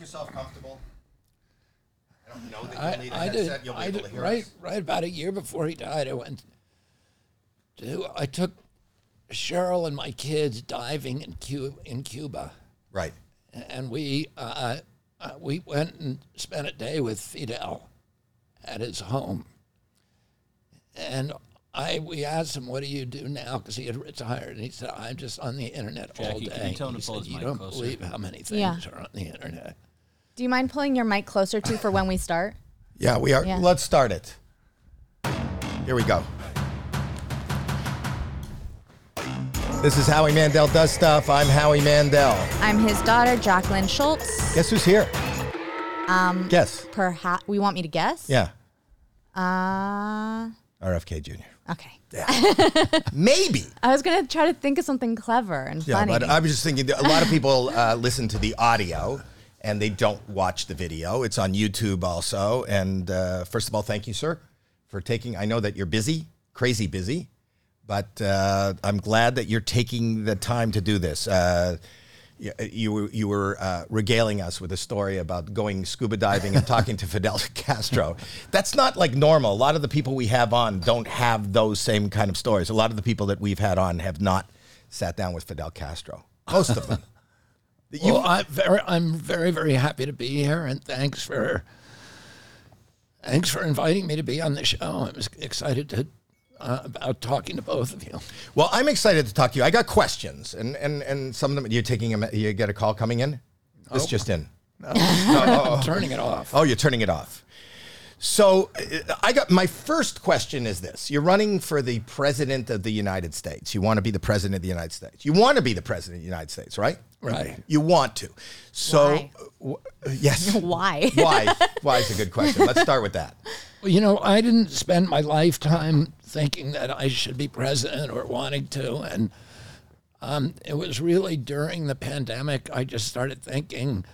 yourself comfortable? I don't know that you'll need a I headset. did. You'll be I able did to hear right, us. right about a year before he died. I went to. I took Cheryl and my kids diving in Cuba. In Cuba, Right. and we uh, uh, we went and spent a day with Fidel at his home. And I we asked him, "What do you do now?" Because he had retired, and he said, "I'm just on the internet all Jackie, day." can you tell him he to pull said, his "You mic don't closer?" believe how many things Yeah. are on the internet." Do you mind pulling your mic closer to for when we start? Yeah, we are. Yeah. Let's start it. Here we go. This is Howie Mandel Does Stuff. I'm Howie Mandel. I'm his daughter, Jackelyn Shultz. Guess who's here? Um, Guess. Perhaps we want me to guess. Yeah. Uh, RFK Jr. okay. Yeah. Maybe. I was gonna try to think of something clever and Yeah, funny. but I was just thinking a lot of people uh, listen to the audio and they don't watch the video. It's on YouTube also. And uh, first of all, thank you, sir, for taking. I know that you're busy, crazy busy, but uh, I'm glad that you're taking the time to do this. Uh, you, you were you were uh, regaling us with a story about going scuba diving and talking to Fidel Castro. That's not like normal. A lot of the people we have on don't have those same kind of stories. A lot of the people that we've had on have not sat down with Fidel Castro. Most of them. You- well, I'm very, I'm very, very happy to be here, and thanks for, thanks for inviting me to be on the show. I'm excited to uh, about talking to both of you. well, I'm excited to talk to you. I got questions, and and and some of them. You're taking a. You get a call coming in. This just in. I'm turning it off. Oh, you're turning it off. So uh, I got my first question is this. You're running for the president of the United States. You want to be the president of the United States. You want to be the president of the United States, right? Right. You want to. So Why? w- yes. Why? Why? Why is a good question. Let's start with that. Well, you know, I didn't spend my lifetime thinking that I should be president or wanting to, and um, it was really during the pandemic I just started thinking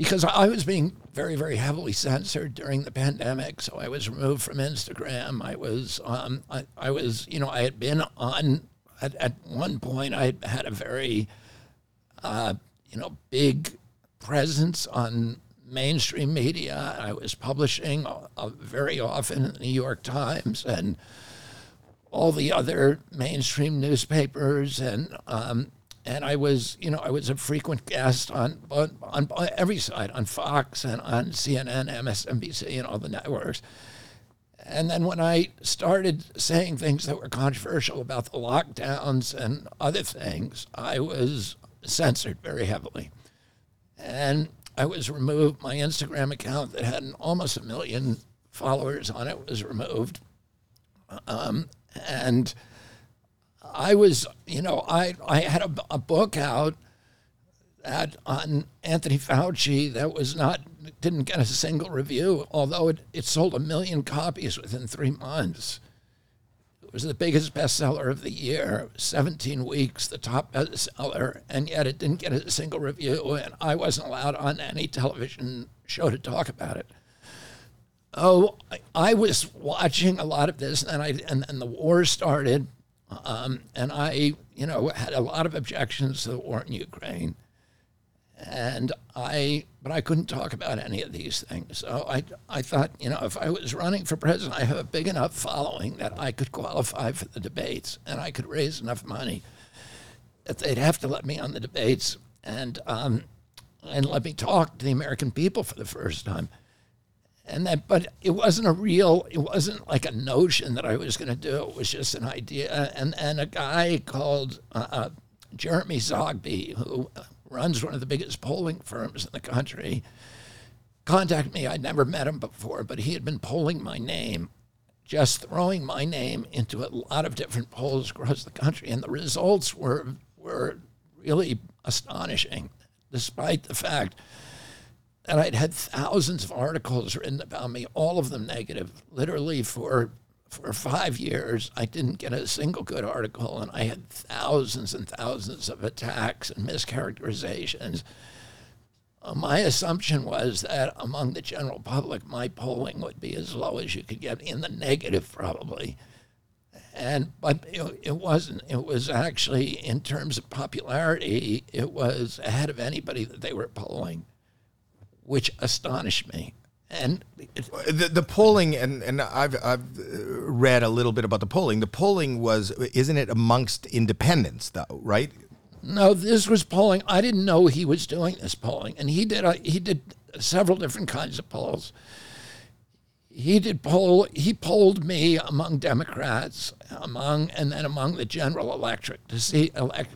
because I was being very, very heavily censored during the pandemic. So I was removed from Instagram. I was, um, I, I was, you know, I had been on at, at one point. I had a very, uh, you know, big presence on mainstream media. I was publishing uh, very often in the New York Times and all the other mainstream newspapers, and um, and I was, you know, I was a frequent guest on on, on every side, on Fox and on CNN, MSNBC, and all the networks. And then when I started saying things that were controversial about the lockdowns and other things, I was censored very heavily. And I was removed. My Instagram account that had almost a million followers on it was removed. Um, and I was, you know, I, I had a, a book out on Anthony Fauci that was not didn't get a single review, although it, it sold a million copies within three months. It was the biggest bestseller of the year, 17 weeks, the top bestseller, and yet it didn't get a single review, and I wasn't allowed on any television show to talk about it. Oh, I, I was watching a lot of this, and I and then the war started, um, and I, you know, had a lot of objections to the war in Ukraine, and I, but I couldn't talk about any of these things. So I, I thought, you know, if I was running for president, I have a big enough following that I could qualify for the debates, and I could raise enough money that they'd have to let me on the debates and um, and let me talk to the American people for the first time and that but it wasn't a real it wasn't like a notion that i was going to do. It was just an idea. And and a guy called uh, uh, jeremy zogby who runs one of the biggest polling firms in the country contacted me. I'd never met him before but he had been polling my name just throwing my name into a lot of different polls across the country. And the results were were really astonishing despite the fact that I'd had thousands of articles written about me, all of them negative. Literally for for five years, I didn't get a single good article, and I had thousands and thousands of attacks and mischaracterizations. Uh, my assumption was that among the general public, my polling would be as low as you could get in the negative, probably. And but it, it wasn't. It was actually, in terms of popularity, it was ahead of anybody that they were polling which astonished me. And The, the polling, and, and I've, I've uh, read a little bit about the polling. The polling was, isn't it amongst independents, though, right? no, this was polling. I didn't know he was doing this polling, and he did. A, he did several different kinds of polls. He did poll. He polled me among Democrats, among and then among the general electorate to see elect,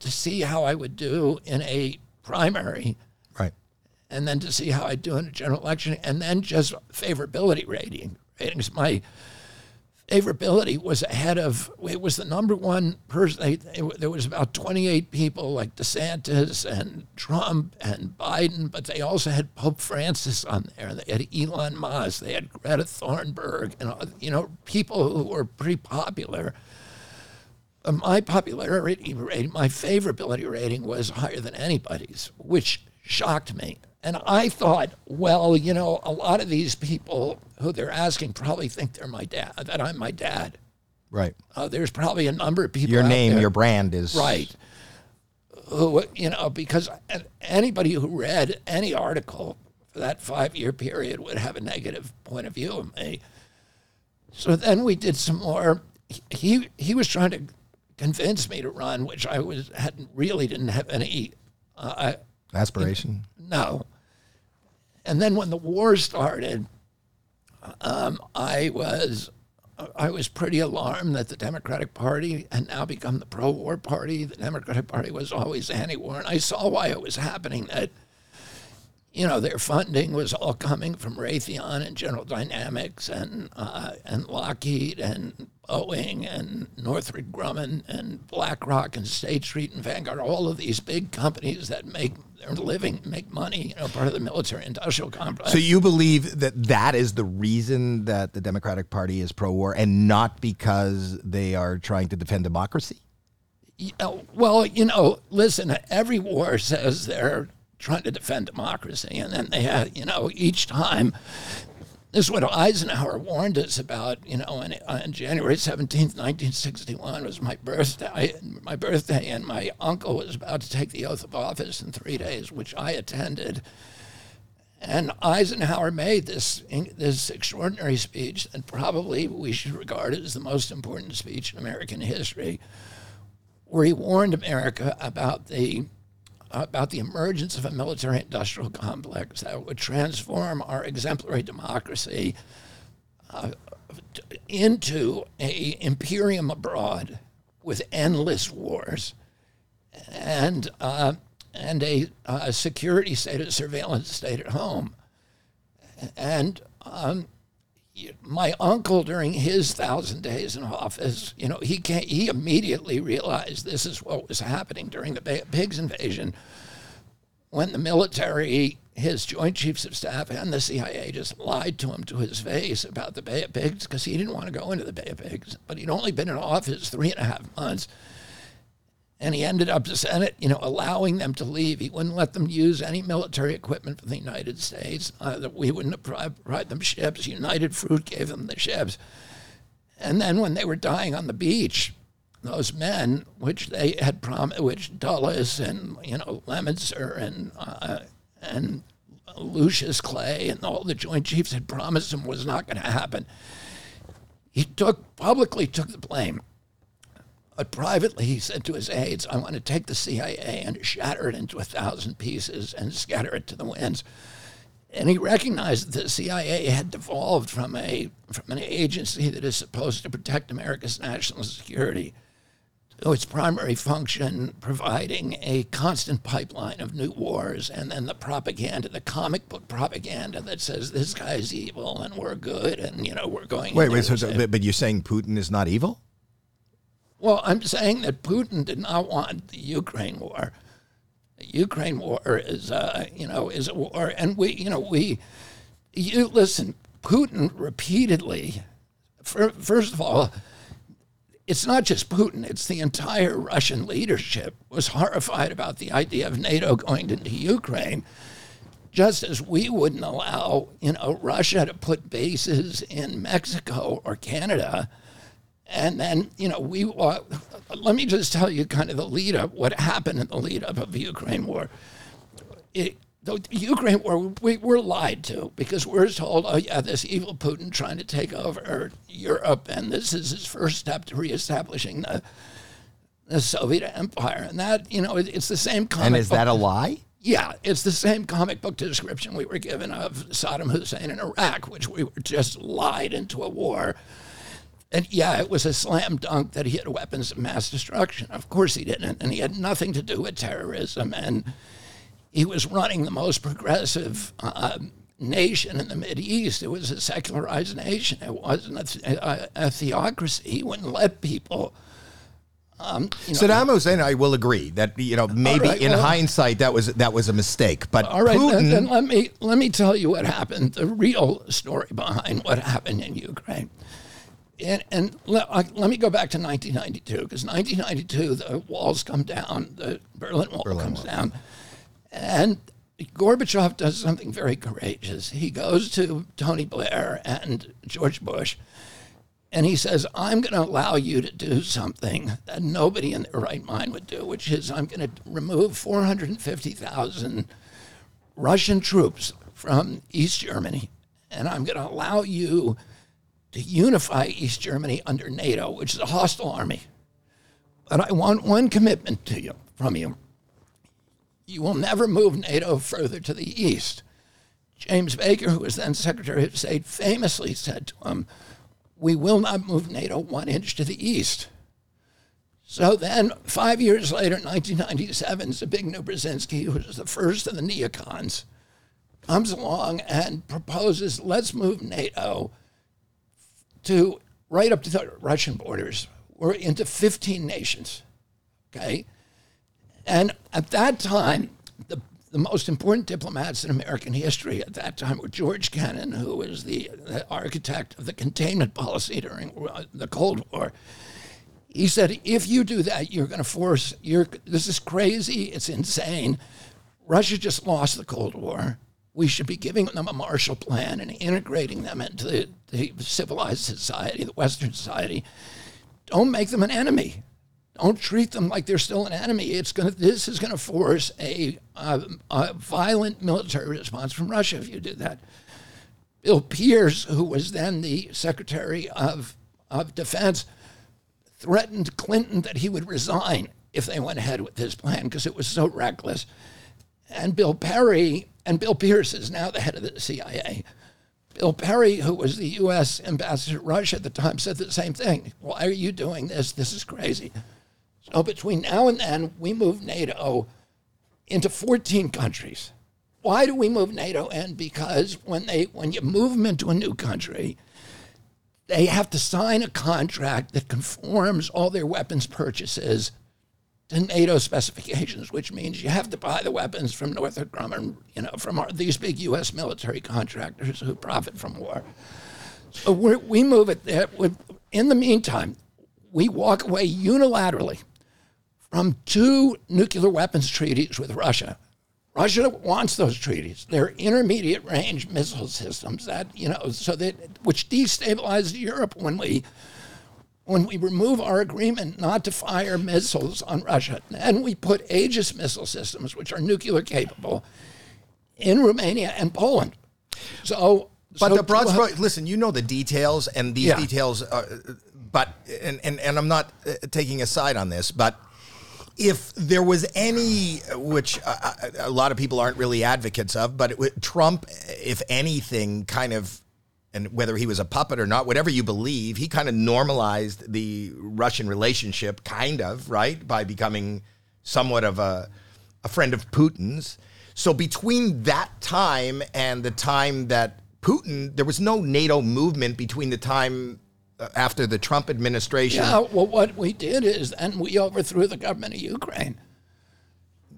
to see how I would do in a primary. And then to see how I do in a general election, and then just favorability rating ratings. My favorability was ahead of it was the number one person. They, it, there was about 28 people like DeSantis and Trump and Biden, but they also had Pope Francis on there. They had Elon Musk. They had Greta Thunberg, and you know people who were pretty popular. My popularity rating, my favorability rating was higher than anybody's, which shocked me. And I thought, well, you know, a lot of these people who they're asking probably think they're my dad, that I'm my dad. Right. Uh, there's probably a number of people. Your name, there- your brand is. right? Who you know, because anybody who read any article for that five-year period would have a negative point of view of me. So then we did some more. He he was trying to convince me to run, which I was hadn't really didn't have any. Uh, Aspiration. no. And then when the war started, um, I was I was pretty alarmed that the Democratic Party had now become the pro-war party. The Democratic Party was always anti-war, and I saw why it was happening. That you know their funding was all coming from Raytheon and General Dynamics and uh, and Lockheed and Boeing and Northrop Grumman and BlackRock and State Street and Vanguard. All of these big companies that make their living, make money. You know, part of the military-industrial complex. So you believe that that is the reason that the Democratic Party is pro-war, and not because they are trying to defend democracy? Oh, well, you know, listen, every war says they're trying to defend democracy, and then they have, you know, each time. This is what Eisenhower warned us about, you know, on, on uh, January 17th, 1961 was my birthday, my birthday, and my uncle was about to take the oath of office in three days, which I attended. And Eisenhower made this this extraordinary speech that probably we should regard it as the most important speech in American history, where he warned America about the about the emergence of a military-industrial complex that would transform our exemplary democracy uh, into a imperium abroad with endless wars and uh, and a, uh security state, a surveillance state at home. And um, my uncle, during his thousand days in office, you know, he he immediately realized this is what was happening during the Bay of Pigs invasion, when the military, his Joint Chiefs of Staff, and the CIA just lied to him to his face about the Bay of Pigs because he didn't want to go into the Bay of Pigs, but he'd only been in office three and a half months. And he ended up the Senate, you know, allowing them to leave. He wouldn't let them use any military equipment from the United States. Uh, we wouldn't provide, them ships. United Fruit gave them the ships. And then when they were dying on the beach, those men, which they had promised, which Dulles and you know Lemnitzer and uh, and Lucius Clay and all the Joint Chiefs had promised him was not going to happen. He took publicly took the blame. But privately, he said to his aides, I want to take the CIA and shatter it into a thousand pieces and scatter it to the winds. And he recognized that the CIA had devolved from, a, from an agency that is supposed to protect America's national security to its primary function, providing a constant pipeline of new wars, and then the propaganda, the comic book propaganda that says this guy's evil and we're good and, you know, we're going. Wait, wait. So, but you're saying Putin is not evil? Well, I'm saying that Putin did not want the Ukraine war. The Ukraine war is, uh, you know, is a war, and we, you know, we, you listen. Putin repeatedly, fir- first of all, it's not just Putin; it's the entire Russian leadership was horrified about the idea of NATO going into Ukraine. Just as we wouldn't allow, you know, Russia to put bases in Mexico or Canada, and then, you know, we uh, let me just tell you kind of the lead up, what happened in the lead up of the Ukraine war. It, the Ukraine war, we were lied to because we're told, oh, yeah, this evil Putin trying to take over Europe, and this is his first step to reestablishing the, the Soviet Empire. And that, you know, it, it's the same comic And is book- that a lie? yeah, it's the same comic book description we were given of Saddam Hussein in Iraq, which we were just lied into a war. And yeah, it was a slam dunk that he had weapons of mass destruction. Of course he didn't. And he had nothing to do with terrorism. And he was running the most progressive uh, nation in the Middle East. It was a secularized nation. It wasn't a, th- a, a theocracy. He wouldn't let people. Um, you know, Saddam Hussein, I will agree that you know maybe right, in well- hindsight that was that was a mistake. But All right, then, Putin, then let me let me tell you what happened. The real story behind what happened in Ukraine. And, and let, uh, let me go back to 1992 because 1992 the walls come down, the Berlin Wall comes down, and Gorbachev does something very courageous. He goes to Tony Blair and George Bush, and he says, I'm going to allow you to do something that nobody in their right mind would do, which is I'm going to remove 450,000 Russian troops from East Germany, and I'm going to allow you to unify East Germany under NATO, which is a hostile army. But I want one commitment to you from you. You will never move NATO further to the east. James Baker, who was then Secretary of State, famously said to him, We will not move NATO one inch to the east. So then, five years later, 1997, Zbigniew Brzezinski, who was the first of the neocons, comes along and proposes let's move NATO to right up to the Russian borders. We're into 15 nations. Okay? And at that time, the, the most important diplomats in American history at that time were George Kennan, who was the, the architect of the containment policy during the Cold War. He said, if you do that, you're going to force, you're, this is crazy, it's insane. Russia just lost the Cold War. We should be giving them a Marshall Plan and integrating them into the, the civilized society, the Western society. Don't make them an enemy. Don't treat them like they're still an enemy. It's gonna. This is gonna force a, a, a violent military response from Russia if you do that. Bill Pierce, who was then the Secretary of, of Defense, threatened Clinton that he would resign if they went ahead with this plan because it was so reckless. And Bill Perry, and Bill Pierce is now the head of the CIA. Bill Perry, who was the U.S. ambassador to Russia at the time, said the same thing. Why are you doing this? This is crazy. So between now and then, we moved NATO into 14 countries. Why do we move NATO in? Because when they when you move them into a new country, they have to sign a contract that conforms all their weapons purchases to NATO specifications, which means you have to buy the weapons from Northrop Grumman, you know, from our, these big U.S. military contractors who profit from war. So we move it there. In the meantime, we walk away unilaterally from two nuclear weapons treaties with Russia. Russia wants those treaties. They're intermediate range missile systems that, you know, so that which destabilizes Europe when we when we remove our agreement not to fire missiles on Russia. And we put Aegis missile systems, which are nuclear capable, in Romania and Poland. So But so the broad stroke, listen, you know the details, and these Yeah. details, are, but, and, and, and I'm not uh, taking a side on this, but if there was any, which uh, a lot of people aren't really advocates of, but it, Trump, if anything, kind of, and whether he was a puppet or not, whatever you believe, he kind of normalized the Russian relationship, kind of, right, by becoming somewhat of a, a friend of Putin's. So between that time and the time that Putin, there was no NATO movement between the time uh, after the Trump administration. Yeah, well, what we did is then we overthrew the government of Ukraine.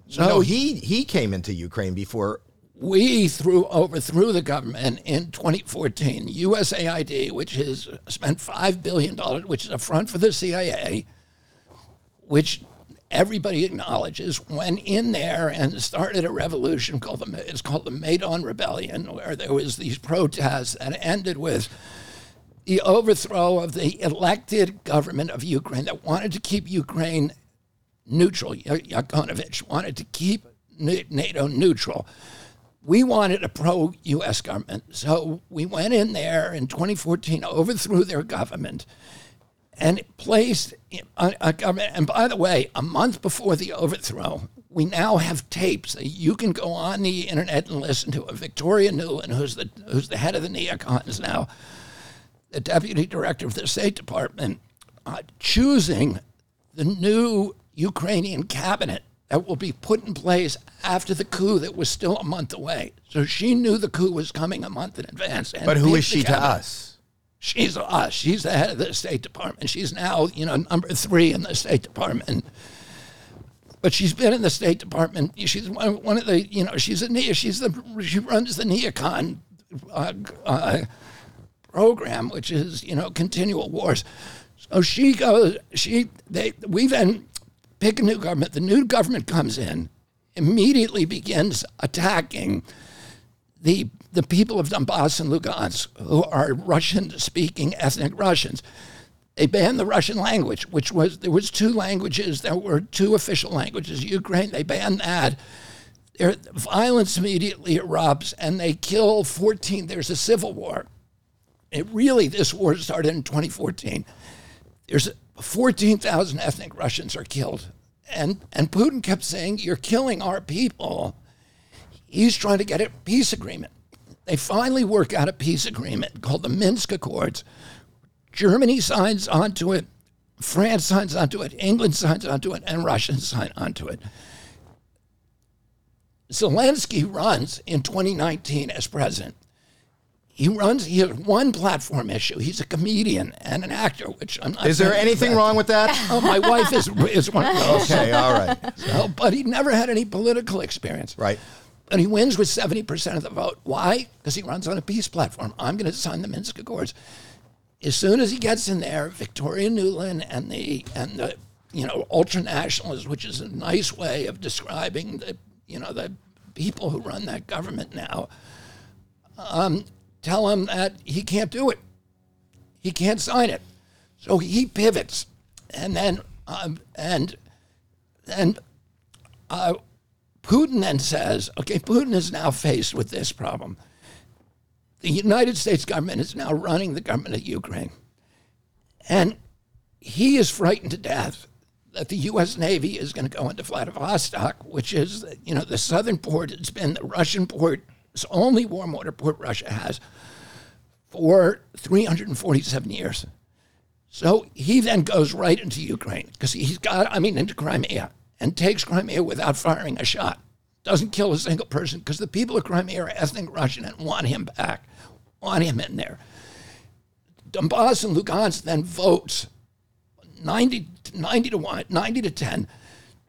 So no, he he came into Ukraine before. We threw overthrew the government in 2014. USAID, which has spent five billion dollars, which is a front for the CIA, which everybody acknowledges, went in there and started a revolution called the it's called the Maidan Rebellion, where there was these protests that ended with the overthrow of the elected government of Ukraine that wanted to keep Ukraine neutral. Ya- Yanukovych wanted to keep NATO neutral. We wanted a pro US government. So we went in there in 2014, overthrew their government, and placed a, a government. And by the way, a month before the overthrow, we now have tapes you can go on the internet and listen to. Victoria Nuland, who's the, who's the head of the neocons now, the deputy director of the State Department, uh, choosing the new Ukrainian cabinet that will be put in place after the coup that was still a month away. So she knew the coup was coming a month in advance. But who is she to us? She's us. She's the head of the State Department. She's now, you know, number three in the State Department. But she's been in the State Department. She's one one of the, you know, she's a she's the she runs the neocon uh, uh, program, which is you know continual wars. So she goes. She they we then pick a new government. The new government comes in, immediately begins attacking the the people of Donbass and Lugansk, who are Russian-speaking ethnic Russians. They banned the Russian language, which was there was two languages. There were two official languages. Ukraine, they banned that. There, violence immediately erupts, and they kill 14. There's a civil war. It really, this war started in 2014. There's 14,000 ethnic Russians are killed, and and Putin kept saying, "You're killing our people." he's trying to get a peace agreement. They finally work out a peace agreement called the Minsk Accords. Germany signs onto it, France signs onto it, England signs onto it, and Russia sign onto it. Zelensky runs in 2019 as president. He runs, he has one platform issue. He's a comedian and an actor, which I'm not Is there anything that- wrong with that? Oh, my wife is, is one of those. Okay, all right. So, but he never had any political experience. Right. And he wins with 70% of the vote. Why? Because he runs on a peace platform. I'm going to sign the Minsk Accords. As soon as he gets in there, Victoria Nuland and the and the you know ultra nationalists, which is a nice way of describing the you know the people who run that government now, um, tell him that he can't do it. He can't sign it. So he pivots, and then um, and and uh, Putin then says, okay, Putin is now faced with this problem. The United States government is now running the government of Ukraine. And he is frightened to death that the U.S. Navy is going to go into Vladivostok, which is, you know, the southern port. It's been the Russian port, it's the only warm water port Russia has for 347 years. So he then goes right into Ukraine because he's got, I mean, into Crimea and takes Crimea without firing a shot. Doesn't kill a single person because the people of Crimea are ethnic Russian and want him back, want him in there. Donbass and Lugansk then votes 90, 90 to 1, 90 to 10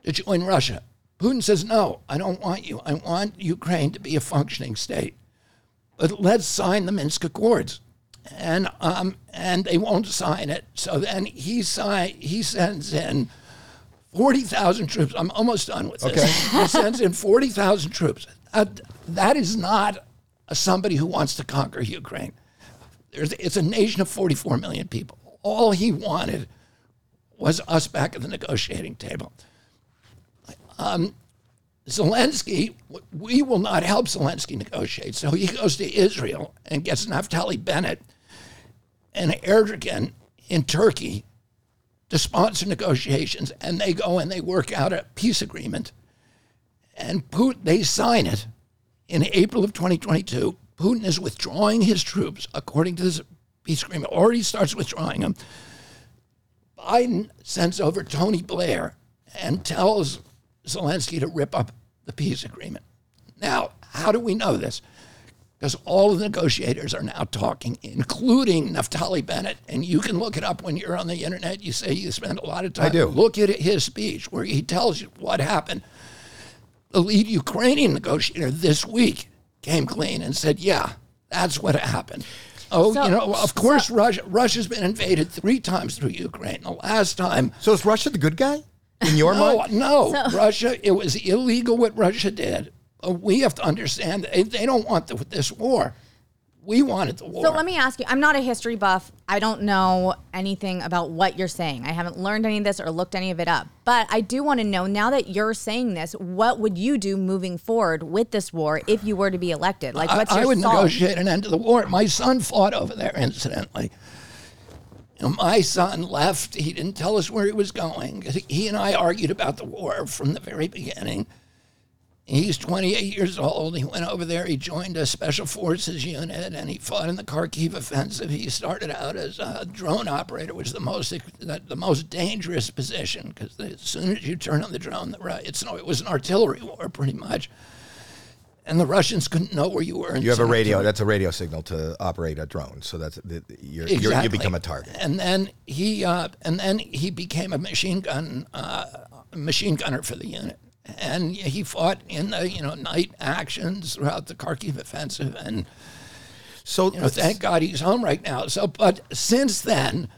to join Russia. Putin says, no, I don't want you. I want Ukraine to be a functioning state. But let's sign the Minsk Accords. And, um, and they won't sign it. So then he, sign, he sends in 40,000 troops. I'm almost done with this. he sends in 40,000 troops. Uh, that is not a, somebody who wants to conquer Ukraine. There's, it's a nation of 44 million people. All he wanted was us back at the negotiating table. Um, Zelensky, we will not help Zelensky negotiate. So he goes to Israel and gets Naftali Bennett and Erdogan in Turkey to sponsor negotiations, and they go and they work out a peace agreement. And Putin, they sign it in April of 2022. Putin is withdrawing his troops according to this peace agreement. Already starts withdrawing them. Biden sends over Tony Blair and tells Zelensky to rip up the peace agreement. Now, how do we know this? Because all of the negotiators are now talking, including Naftali Bennett. And you can look it up when you're on the internet. You say you spend a lot of time. I do. Look at his speech where he tells you what happened. The lead Ukrainian negotiator this week came clean and said, yeah, that's what happened. Oh, So- you know, of course, Russia, Russia's been invaded three times through Ukraine. The last time So is Russia the good guy in your no, mind? no. Russia, it was illegal what Russia did. Uh, we have to understand they, they don't want the, this war. we wanted the war. So let me ask you. I'm not a history buff. I don't know anything about what you're saying. I haven't learned any of this or looked any of it up. But I do want to know now that you're saying this, what would you do moving forward with this war if you were to be elected? Like, what's I, your I would negotiate an end to the war. My son fought over there, incidentally. My son left. He didn't tell us where he was going. He and I argued about the war from the very beginning. He's 28 years old. He went over there. He joined a special forces unit, and he fought in the Kharkiv offensive. He started out as a drone operator, which is the most the, most dangerous position because as soon as you turn on the drone, the, no, it was an artillery war pretty much, and the Russians couldn't know where you were. You have a radio. That's a radio signal to operate a drone. So that's the, you're, you're, you become a target. And then he uh, and then he became a machine gun uh, machine gunner for the unit. And he fought in the you know night actions throughout the Kharkiv offensive, and So you know, thank God he's home right now. So, but since then,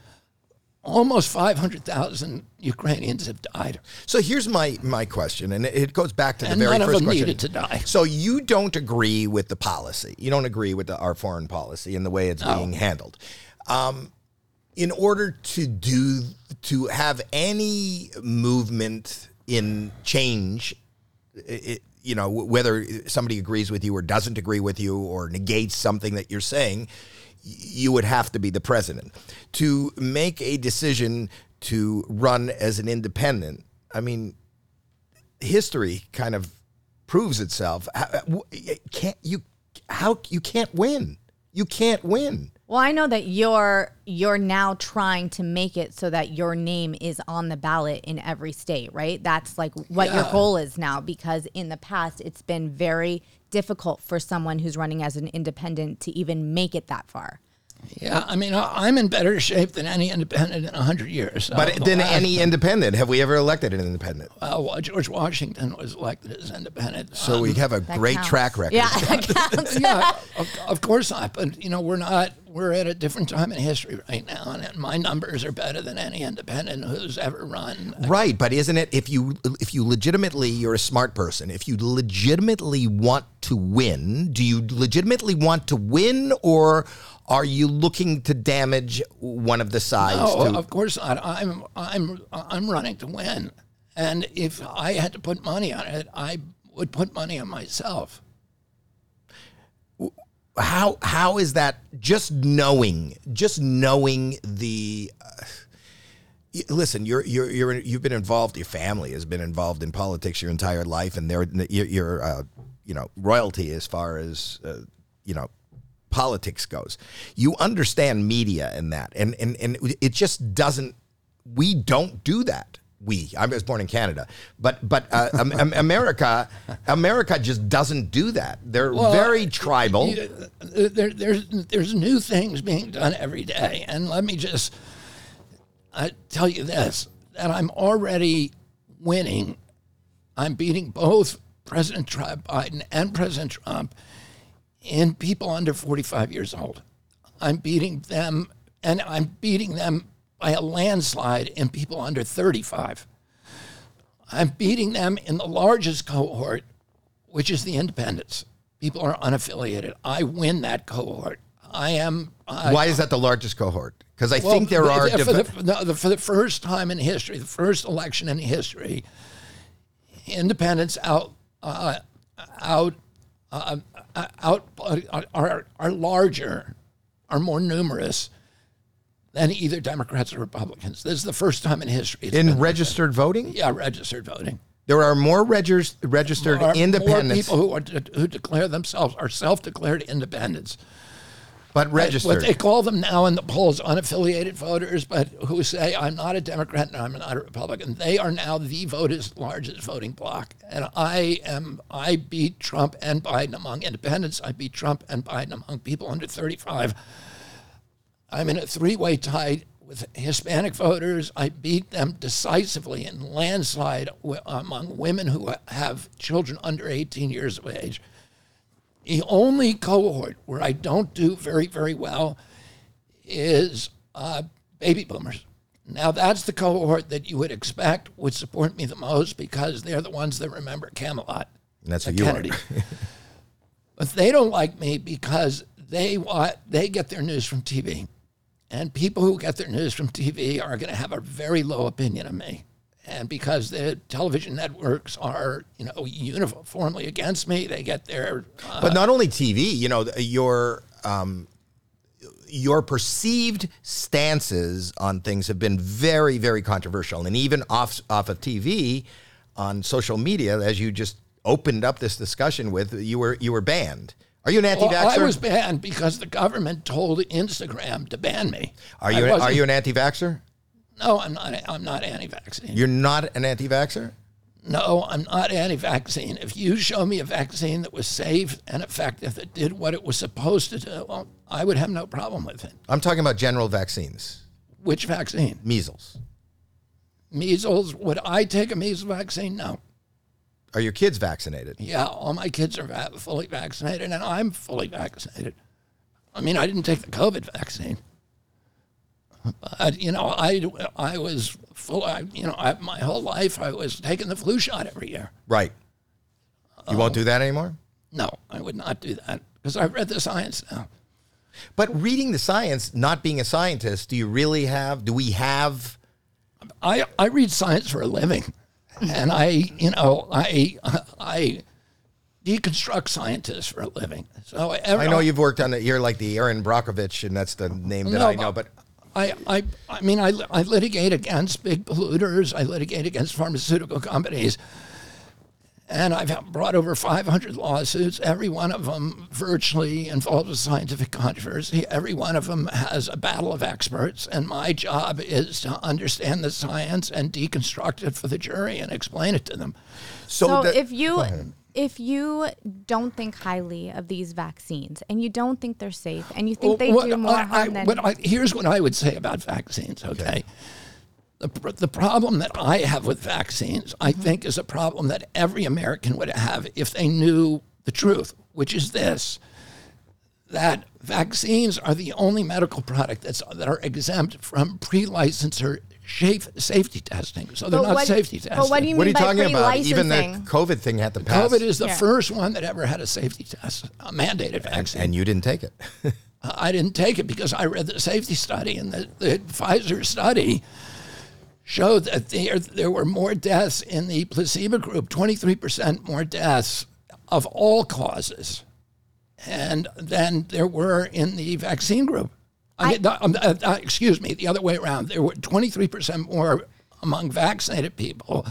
almost five hundred thousand Ukrainians have died. So here's my my question, and it goes back to the And very none of first them question. needed to die. So you don't agree with the policy. You don't agree with the, our foreign policy and the way it's being handled. Um, in order to do to have any movement in change, it, you know whether somebody agrees with you or doesn't agree with you or negates something that you're saying you would have to be the president. To make a decision to run as an independent i mean history kind of proves itself. How- uh, can't you how you can't win. You can't win Well, I know that you're you're now trying to make it so that your name is on the ballot in every state, right? That's like what your goal is now because in the past it's been very difficult for someone who's running as an independent to even make it that far. Yeah, I mean, I- I'm in better shape than any independent in hundred years. but Uh, then the last- any independent have we ever elected an independent uh, George Washington was elected as independent. so we have a great counts. track record Yeah, that counts. yeah, of, of course not. But you know, we're not. We're at a different time in history right now, and my numbers are better than any independent who's ever run. Right, but isn't it if you if you legitimately you're a smart person, if you legitimately want to win, do you legitimately want to win or are you looking to damage one of the sides No, to of course not. I'm I'm I'm running to win, and if I had to put money on it, I would put money on myself. How how is that just knowing just knowing the uh, listen you're you're you're you've been involved your family has been involved in politics your entire life and they're your, your uh, you know royalty as far as uh, you know politics goes. You understand media and that and and and it just doesn't we don't do that we. I was born in Canada. But but uh, Am- Am- America America just doesn't do that. They're very tribal. You- there, there's there's new things being done every day, and let me just I tell you this: that I'm already winning. I'm beating both President Trump, Biden and President Trump in people under 45 years old. I'm beating them, and I'm beating them by a landslide in people under 35. I'm beating them in the largest cohort, which is the independents. People are unaffiliated. I win that cohort. I am. I, Why is that the largest cohort? Because I well, think there are. for, diff- the, no, the- for the first time in history, the first election in history, independents out uh, out uh, uh, out uh, are are larger, are more numerous than either Democrats or Republicans. This is the first time in history. in registered voting, yeah, registered voting. there are more regis- registered Are independents, More people who are, who declare themselves are self-declared independents. but registered. What they call them now in the polls, unaffiliated voters, but who say, I'm not a Democrat and I'm not a Republican. They are now the voters' largest voting bloc. And I am, I beat Trump and Biden among independents. I beat Trump and Biden among people under 35. I'm in a three way tie with Hispanic voters. I beat them decisively in landslide among women who have children under 18 years of age. The only cohort where I don't do very, very well is uh, baby boomers. Now, that's the cohort that you would expect would support me the most because they're the ones that remember Camelot. And that's who the you are. Kennedy. but they don't like me because they what they get their news from TV, and people who get their news from TV are going to have a very low opinion of me. And because the television networks are, you know, uniformly against me, they get their. Uh, But not only TV, you know, your um, your perceived stances on things have been very, very controversial, and even off off of TV, on social media, as you just opened up this discussion with, you were you were banned. Are you an well, anti-vaxxer? I was banned because the government told Instagram to ban me. are you are you an anti-vaxxer? No, I'm not. I'm not anti-vaccine. You're not an anti-vaxxer. No, I'm not anti-vaccine. If you show me a vaccine that was safe and effective that did what it was supposed to do, well, I would have no problem with it. I'm talking about general vaccines, Which vaccine? measles. Measles? Would I take a measles vaccine? No. Are your kids vaccinated? Yeah, all my kids are va- fully vaccinated, and I'm fully vaccinated. I mean, I didn't take the COVID vaccine, but you know, I I was full. I, you know, I, my whole life I was taking the flu shot every year. Right. You won't do that anymore. No, I would not do that because I've read the science now. But reading the science, not being a scientist, do you really have? Do we have? I I read science for a living, and I you know I I deconstruct scientists for a living. So every, I know you've worked on it. You're like the Erin Brockovich, and that's the name that No, I know. But I, I, I mean, I, I litigate against big polluters. I litigate against pharmaceutical companies. And I've brought over 500 lawsuits. Every one of them virtually involves a scientific controversy. Every one of them has a battle of experts. And my job is to understand the science and deconstruct it for the jury and explain it to them. so, So the- if you if you don't think highly of these vaccines and you don't think they're safe and you think they Well, do more I- harm I- than what I- here's what I would say about vaccines. Okay, the the problem that I have with vaccines, I Mm-hmm. think, is a problem that every American would have if they knew the truth, which is this: that vaccines are the only medical product that's that are exempt from pre-licensure safe, safety testing. So they're But not what- safety testing. but what do you what are you by talking about? Even the? COVID thing had to pass, COVID is the Yeah. first one that ever had a safety test, a mandated vaccine. and you didn't take it. I didn't take it because I read the safety study, and the, the Pfizer study showed that there, there were more deaths in the placebo group, 23% more deaths of all causes, and then there were in the vaccine group. I, mean, um, uh, uh, excuse me, the other way around. There were 23% more among vaccinated people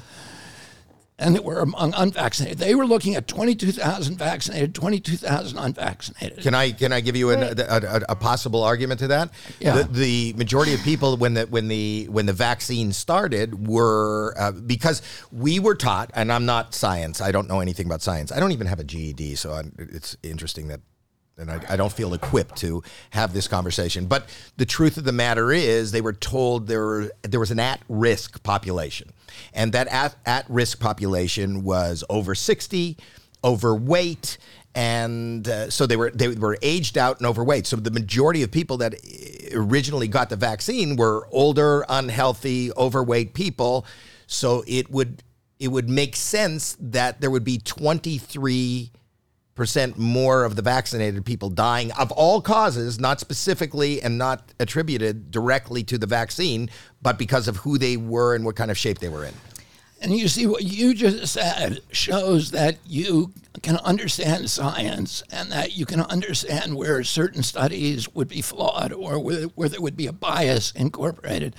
and that were among unvaccinated. They were looking at 22,000 vaccinated, 22,000 unvaccinated. Can I can I give you an, a, a, a possible argument to that? Yeah. The, the majority of people when the when the when the vaccine started were uh, because we were taught, and I'm not science. I don't know anything about science. I don't even have a GED, so I'm, it's interesting that. And I, I don't feel equipped to have this conversation. But the truth of the matter is, they were told there were, there was an at-risk population, and that at, at-risk population was over 60, overweight, and uh, so they were they were aged out and overweight. So the majority of people that originally got the vaccine were older, unhealthy, overweight people. So it would it would make sense that there would be 23 percent more of the vaccinated people dying of all causes, not specifically and not attributed directly to the vaccine, but because of who they were and what kind of shape they were in. And you see, what you just said shows that you can understand science and that you can understand where certain studies would be flawed or where, where there would be a bias incorporated.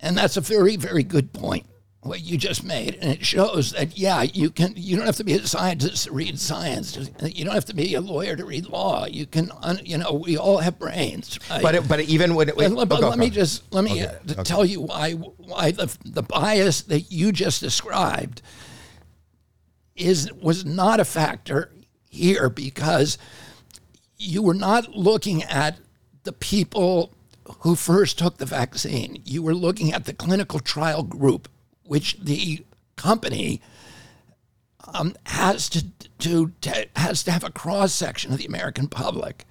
And that's a very, very good point, what you just made. And it shows that, yeah, you can. You don't have to be a scientist to read science. You don't have to be a lawyer to read law. You can, un, you know, we all have brains. right? But it, but even when it, But, let- but oh, go- let me just let me Okay, okay. tell you why why the the bias that you just described is was not a factor here because you were not looking at the people who first took the vaccine. You were looking at the clinical trial group, which the company um, has to to, to has to have a cross section of the American public.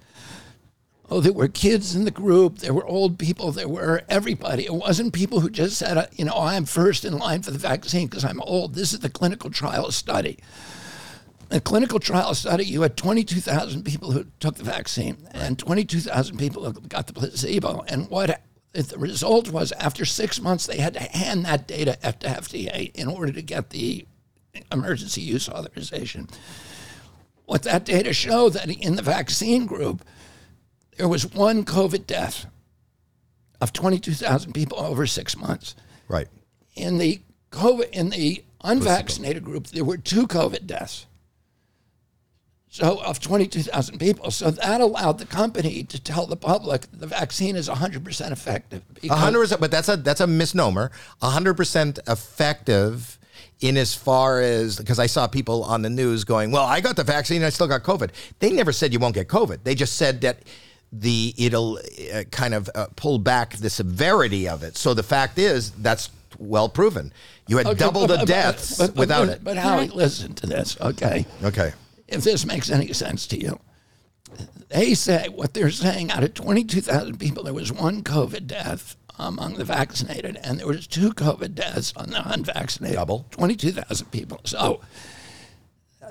Oh, there were kids in the group. There were old people. There were everybody. It wasn't people who just said, uh, you know, I'm first in line for the vaccine because I'm old. This is the clinical trial study. a clinical trial study, you had 22,000 people who took the vaccine and 22,000 people who got the placebo. And what the result was after six months, they had to hand that data to FDA in order to get the emergency use authorization. What that data showed that in the vaccine group, there was one COVID death of 22,000 people over six months. Right. In the COVID, in the unvaccinated group, there were two COVID deaths. So of 22,000 people. So that allowed the company to tell the public the vaccine is 100% effective. A hundred percent, but that's a that's a misnomer. Hundred percent effective in as far as because I saw people on the news going, "Well, I got the vaccine, and I still got COVID." They never said you won't get COVID. They just said that the it'll uh, kind of uh, pull back the severity of it. So the fact is that's well proven. You had Okay, double but- the but- deaths but- but- without but- it. But Howie, listen to this, okay? Okay. If this makes any sense to you, they say what they're saying out of 22,000 people, there was one COVID death among the vaccinated, and there was two COVID deaths on the unvaccinated. Double. 22,000 people. So,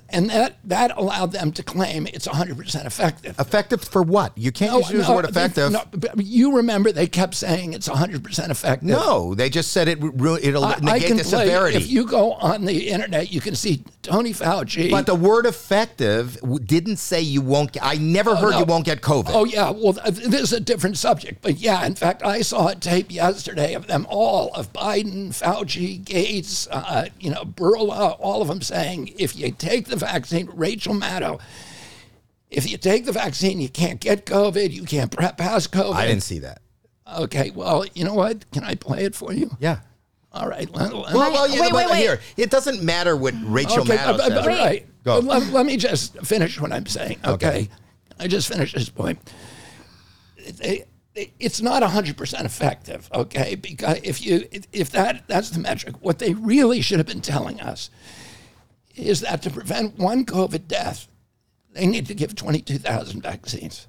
and that that allowed them to claim it's 100% effective. Effective for what? You can't just use the word effective. no, you remember they kept saying it's 100% effective. No, they just said it. It'll I, I negate can the play, severity. If you go on the internet, you can see Tony Fauci. but the word effective didn't say you won't. Get, I never heard no. you won't get COVID. Oh yeah, well this is a different subject, but yeah, in fact, I saw a tape yesterday of them all of Biden, Fauci, Gates, uh, you know, Bourla, all of them saying if you take the vaccine, Rachel Maddow, if you take the vaccine, you can't get COVID, you can't prep pass COVID. I didn't see that. Okay, well, you know what? Can I play it for you? Yeah. All right. Let, let- Well, well, yeah, wait, but wait, wait. here it doesn't matter what Rachel Okay, Maddow uh, says. uh, right. Go. Let, let me just finish what I'm saying. Okay. Okay. I just finished this point. It- it- it's not 100% effective, okay? Because if you if that that's the metric, what they really should have been telling us is that to prevent one COVID death, they need to give 22,000 vaccines.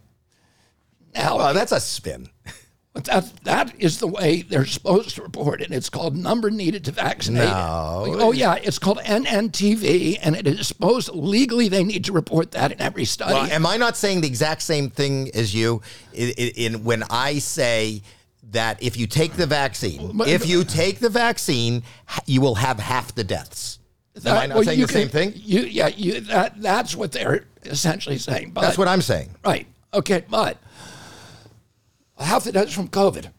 Now, Well, that's a spin. but that that is the way they're supposed to report it. It's called number needed to vaccinate. No. Oh yeah, it's called NNTV, and it is supposed legally they need to report that in every study. Well, am I not saying the exact same thing as you? In, in, when I say that if you take the vaccine, if you take the vaccine, you will have half the deaths. Am I uh, not well, saying the same thing? You yeah, you that that's what they're essentially saying. But, That's what I'm saying. Right. Okay, but half the deaths from COVID.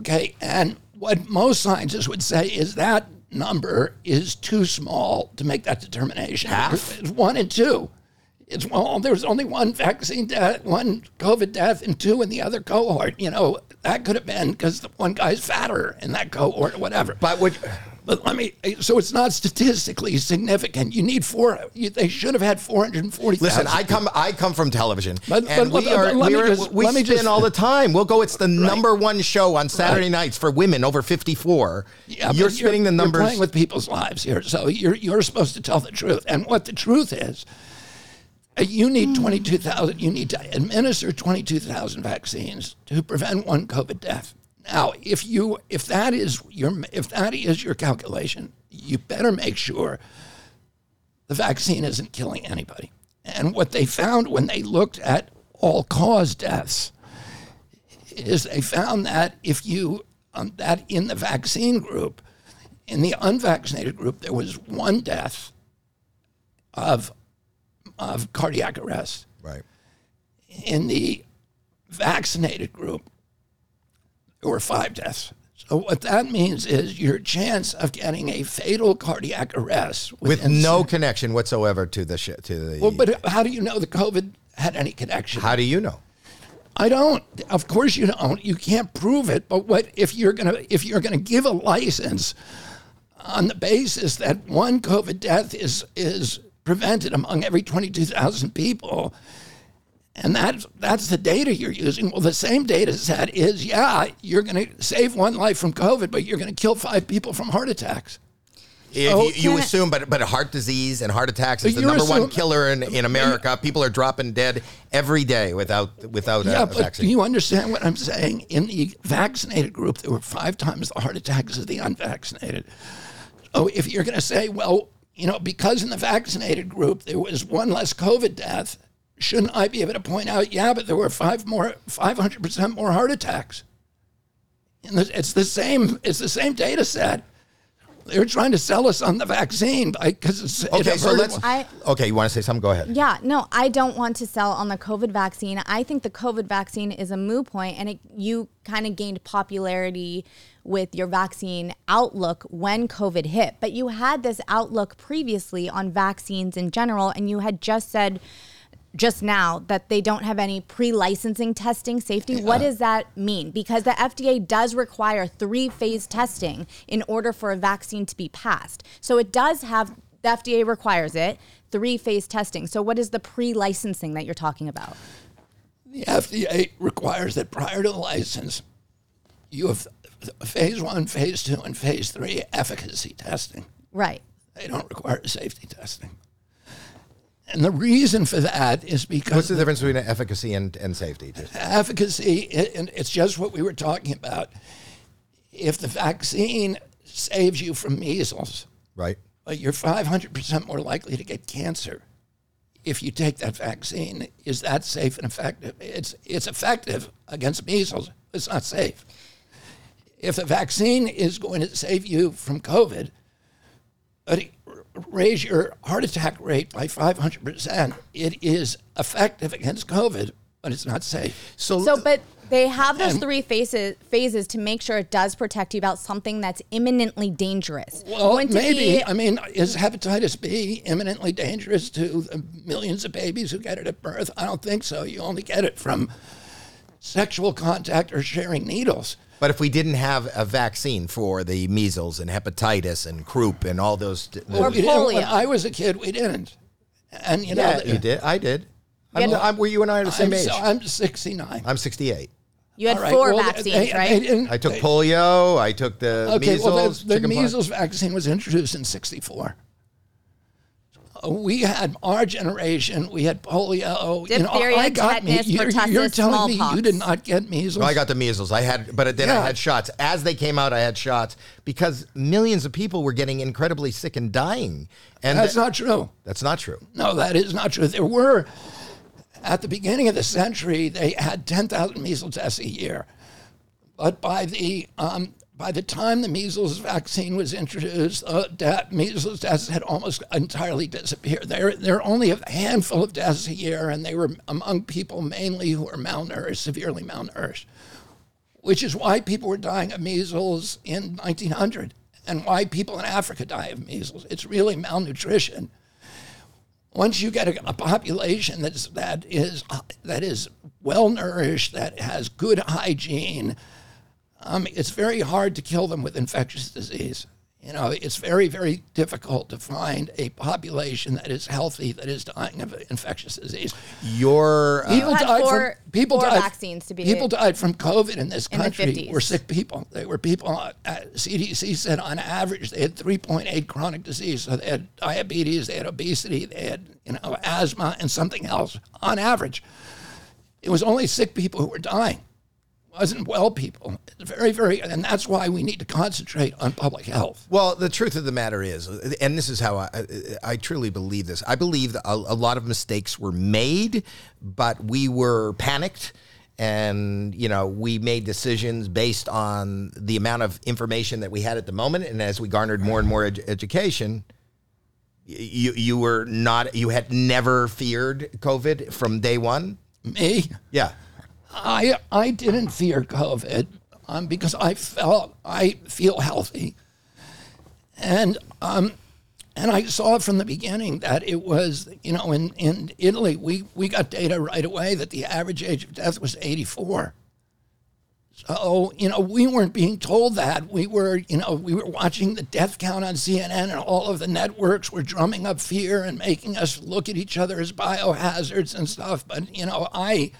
Okay, and what most scientists would say is that number is too small to make that determination. Half? It's one and two. It's well, there's only one vaccine death, one COVID death, and two in the other cohort. You know, that could have been because the one guy's fatter in that cohort or whatever. But would But let me. So it's not statistically significant. You need four. You, they should have had four hundred forty. listen, I come I come from television, But- and but- we but- are but we, are, just- we spin just- all the time. We'll go. It's the number one show on Saturday nights for women over 54. Yeah, you're spinning the numbers. You're playing with people's lives here, so you're you're supposed to tell the truth. And what the truth is, uh, you need twenty two thousand. You need to administer twenty two thousand vaccines to prevent one COVID death. Now, if you if that is your if that is your calculation, you better make sure the vaccine isn't killing anybody. And what they found when they looked at all cause deaths is they found that if you um, that in the vaccine group, in the unvaccinated group, there was one death of of cardiac arrest. right. In the vaccinated group, were five deaths. So what that means is your chance of getting a fatal cardiac arrest With no connection whatsoever to the sh- to the. Well, but how do you know the COVID had any connection? how do you know? I don't. Of course you don't. You can't prove it. But what if you're gonna if you're gonna give a license on the basis that one COVID death is is prevented among every twenty two thousand people, and that's that's the data you're using. Well, the same data set is yeah, you're gonna save one life from COVID, but you're gonna kill five people from heart attacks. If So you, you assume, but but heart disease and heart attacks is the you number one killer in, in America. People are dropping dead every day without without Yeah, a, a but vaccine. do you understand what I'm saying? In the vaccinated group, there were five times the heart attacks of the unvaccinated. So if you're going to say, well, you know, because in the vaccinated group there was one less COVID death, shouldn't I be able to point out, yeah, but there were five more, 500% more heart attacks? And it's the same, it's the same data set. They're trying to sell us on the vaccine because it's it Okay, so averted- let's. I- okay, you want to say something? Go ahead. Yeah, no, I don't want to sell on the COVID vaccine. I think the COVID vaccine is a moo point, and it, you kind of gained popularity with your vaccine outlook when COVID hit. But you had this outlook previously on vaccines in general, and you had just said just now that they don't have any pre-licensing testing safety. What does that mean? Because the FDA does require three-phase testing in order for a vaccine to be passed. So it does have the FDA requires it three-phase testing. So what is the pre-licensing that you're talking about? The FDA requires that prior to the license, you have phase one, phase two, and phase three efficacy testing. Right. They don't require safety testing. And the reason for that is because. What's the difference between efficacy and, and safety? Efficacy, and it's just what we were talking about. If the vaccine saves you from measles, right. but you're 500% more likely to get cancer if you take that vaccine. Is that safe and effective? It's, it's effective against measles, it's not safe. If the vaccine is going to save you from COVID, but raise your heart attack rate by 500%, it is effective against COVID, but it's not safe. So, So, but they have those And- three phases phases to make sure it does protect you about something that's imminently dangerous. Well, maybe. be- I mean, is hepatitis B imminently dangerous to the millions of babies who get it at birth? I don't think so. You only get it from sexual contact or sharing needles. But if we didn't have a vaccine for the measles and hepatitis and croup and all those, Or We didn't- When polio. I was a kid, we didn't. And you know, yeah, you did. I did. I'm, had- I'm, were you and I are the same I'm, age? so- I'm 69. I'm 68. you had All right, four well, vaccines, they- right? they didn't- I took they- polio. I took the Okay, measles. well, the, the chickenpox. measles vaccine was introduced in 64. We had our generation, we had polio. you know, I got me. You're, pertussis, you're telling me you did not get measles? No, I got the measles. I had, but then I had shots. As they came out, I had shots because millions of people were getting incredibly sick and dying. And That's th- not true. that's not true. No, that is not true. There were, at the beginning of the century, they had 10,000 measles deaths a year. But by the um, by the time the measles vaccine was introduced, uh, death, measles deaths had almost entirely disappeared. There, there are only a handful of deaths a year, and they were among people mainly who were malnourished, severely malnourished, which is why people were dying of measles in 1900 and why people in Africa die of measles. It's really malnutrition once you get a, a population that's that is that is well nourished, that has good hygiene, um, it's very hard to kill them with infectious disease. You know, it's very very difficult to find a population that is healthy that is dying of infectious disease. Your uh, You had died four- people four died, vaccines to be- people died from COVID in this In the country 50s. were sick people. They were people. Uh, CDC said on average they had 3.8 chronic disease. So they had diabetes, they had obesity, they had you know asthma and something else. On average, it was only sick people who were dying. Wasn't well people. It's very very, and that's why we need to concentrate on public health. Well, the truth of the matter is, and this is how I, I truly believe this. I believe that a, a lot of mistakes were made, but we were panicked, and you know we made decisions based on the amount of information that we had at the moment, and as we garnered more and more ed- education. You you were not you had never feared COVID from day one. Me, Yeah, I I didn't fear COVID um, because I felt I feel healthy, and um, and I saw from the beginning that it was you know in in Italy we we got data right away that the average age of death was 84. So you know we weren't being told that we were you know we were watching the death count on CNN and all of the networks were drumming up fear and making us look at each other as biohazards and stuff. But you know I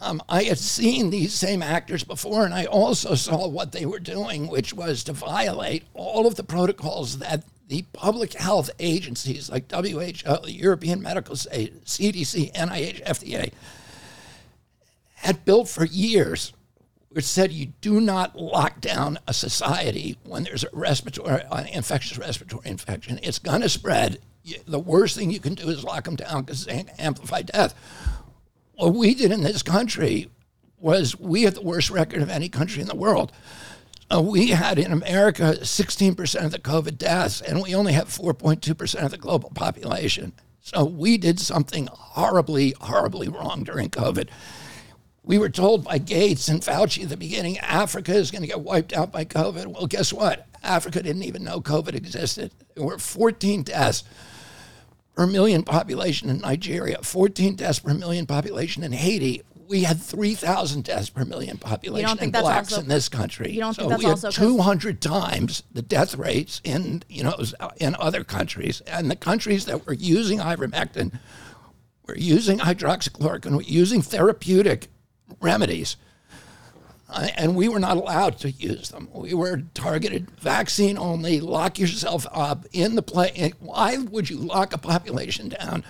um, I had seen these same actors before, and I also saw what they were doing, which was to violate all of the protocols that the public health agencies like WHO, the European Medical CDC, NIH, FDA had built for years, which said you do not lock down a society when there's a respiratory, infectious respiratory infection. It's going to spread. The worst thing you can do is lock them down because it's amplify death. What we did in this country was we had the worst record of any country in the world. Uh, we had in America 16% of the COVID deaths, and we only have 4.2% of the global population. So we did something horribly, horribly wrong during COVID. We were told by Gates and Fauci at the beginning Africa is going to get wiped out by COVID. Well, guess what? Africa didn't even know COVID existed. There were 14 deaths per million population in Nigeria, 14 deaths per million population in Haiti. We had 3,000 deaths per million population in blacks also- in this country. you don't so think that's we had also 'cause- 200 times the death rates in you know in other countries, and the countries that were using ivermectin were using hydroxychloroquine, were using therapeutic remedies. And we were not allowed to use them. We were targeted vaccine only. Lock yourself up in the play. Why would you lock a population down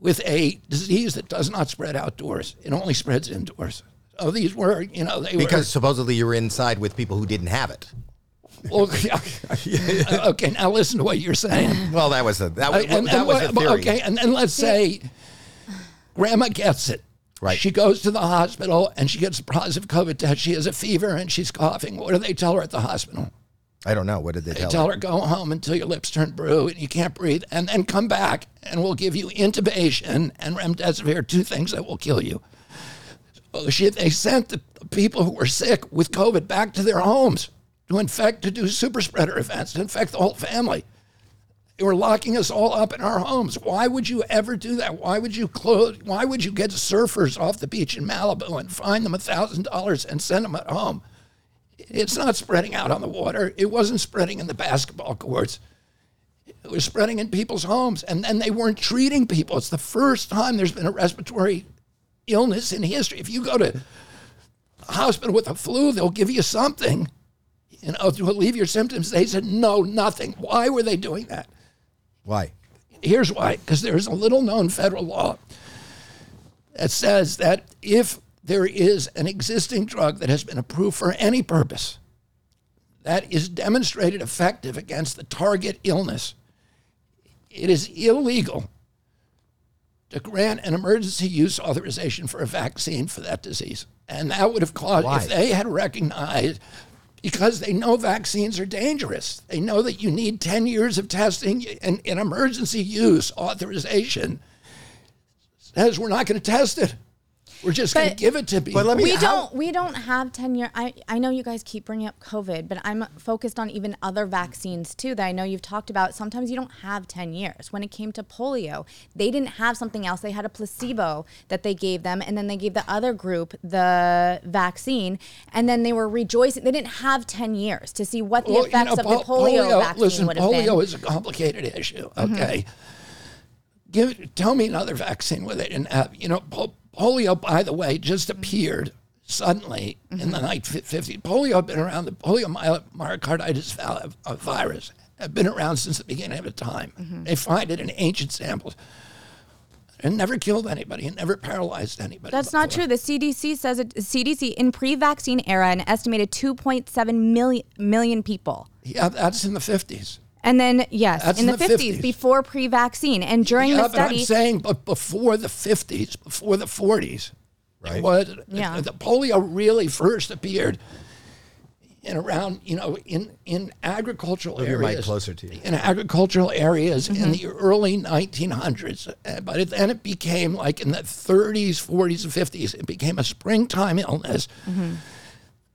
with a disease that does not spread outdoors? It only spreads indoors. So these were, you know, they Because supposedly you were inside with people who didn't have it. were. Well, okay, now listen to what you're saying. Well, that was a that was, And- that and was a theory. Okay, and then let's say grandma gets it. Right. She goes to the hospital and she gets a positive COVID test. She has a fever and she's coughing. What do they tell her at the hospital? I don't know. What did they tell her? They tell, tell her? her go home until your lips turn blue and you can't breathe, and then come back and we'll give you intubation and remdesivir, two things that will kill you. So she, they sent the people who were sick with COVID back to their homes to infect, to do super spreader events, to infect the whole family. They were locking us all up in our homes. Why would you ever do that? Why would you close? Why would you get surfers off the beach in Malibu and fine them thousand dollars and send them at home? It's not spreading out on the water. It wasn't spreading in the basketball courts. It was spreading in people's homes, and then they weren't treating people. It's the first time there's been a respiratory illness in history. If you go to a hospital with a flu, they'll give you something, you know, to relieve your symptoms. They said no, nothing. Why were they doing that? Why? Here's why because there's a little known federal law that says that if there is an existing drug that has been approved for any purpose that is demonstrated effective against the target illness, it is illegal to grant an emergency use authorization for a vaccine for that disease. And that would have caused, Why? if they had recognized, because they know vaccines are dangerous. They know that you need 10 years of testing and an emergency use authorization says we're not going to test it. We're just going to give it to people. But let me- we how- don't we don't have 10 year I, I know you guys keep bringing up covid but i'm focused on even other vaccines too that i know you've talked about sometimes you don't have 10 years when it came to polio they didn't have something else they had a placebo that they gave them and then they gave the other group the vaccine and then they were rejoicing they didn't have 10 years to see what the Well, you effects know, of the pol- polio, vaccine listen, would have polio been is a complicated issue. Mm-hmm. Okay, give tell me another vaccine where they didn't have. You know, pol- polio, by the way, just appeared suddenly in the 1950s. Polio had been around. The poliomyelitis uh, virus had been around since the beginning of the time. They find it in ancient samples. It never killed anybody. It never paralyzed anybody. That's not true. The CDC says it. CDC in pre-vaccine era, an estimated 2.7 million million people. Yeah, that's in the 50s. And then, yes, That's in in the, the 50s, 50s. before pre vaccine. And during yeah, the but I'm study, saying, but before the 50s, before the 40s, Right. was Yeah. the, the polio really first appeared in around, you know, in in agricultural Move your mic areas. closer to you. In agricultural areas Mm-hmm. in the early 1900s, Uh, but it, then it became like in the 30s, 40s, and 50s. It became a springtime illness. Mm-hmm.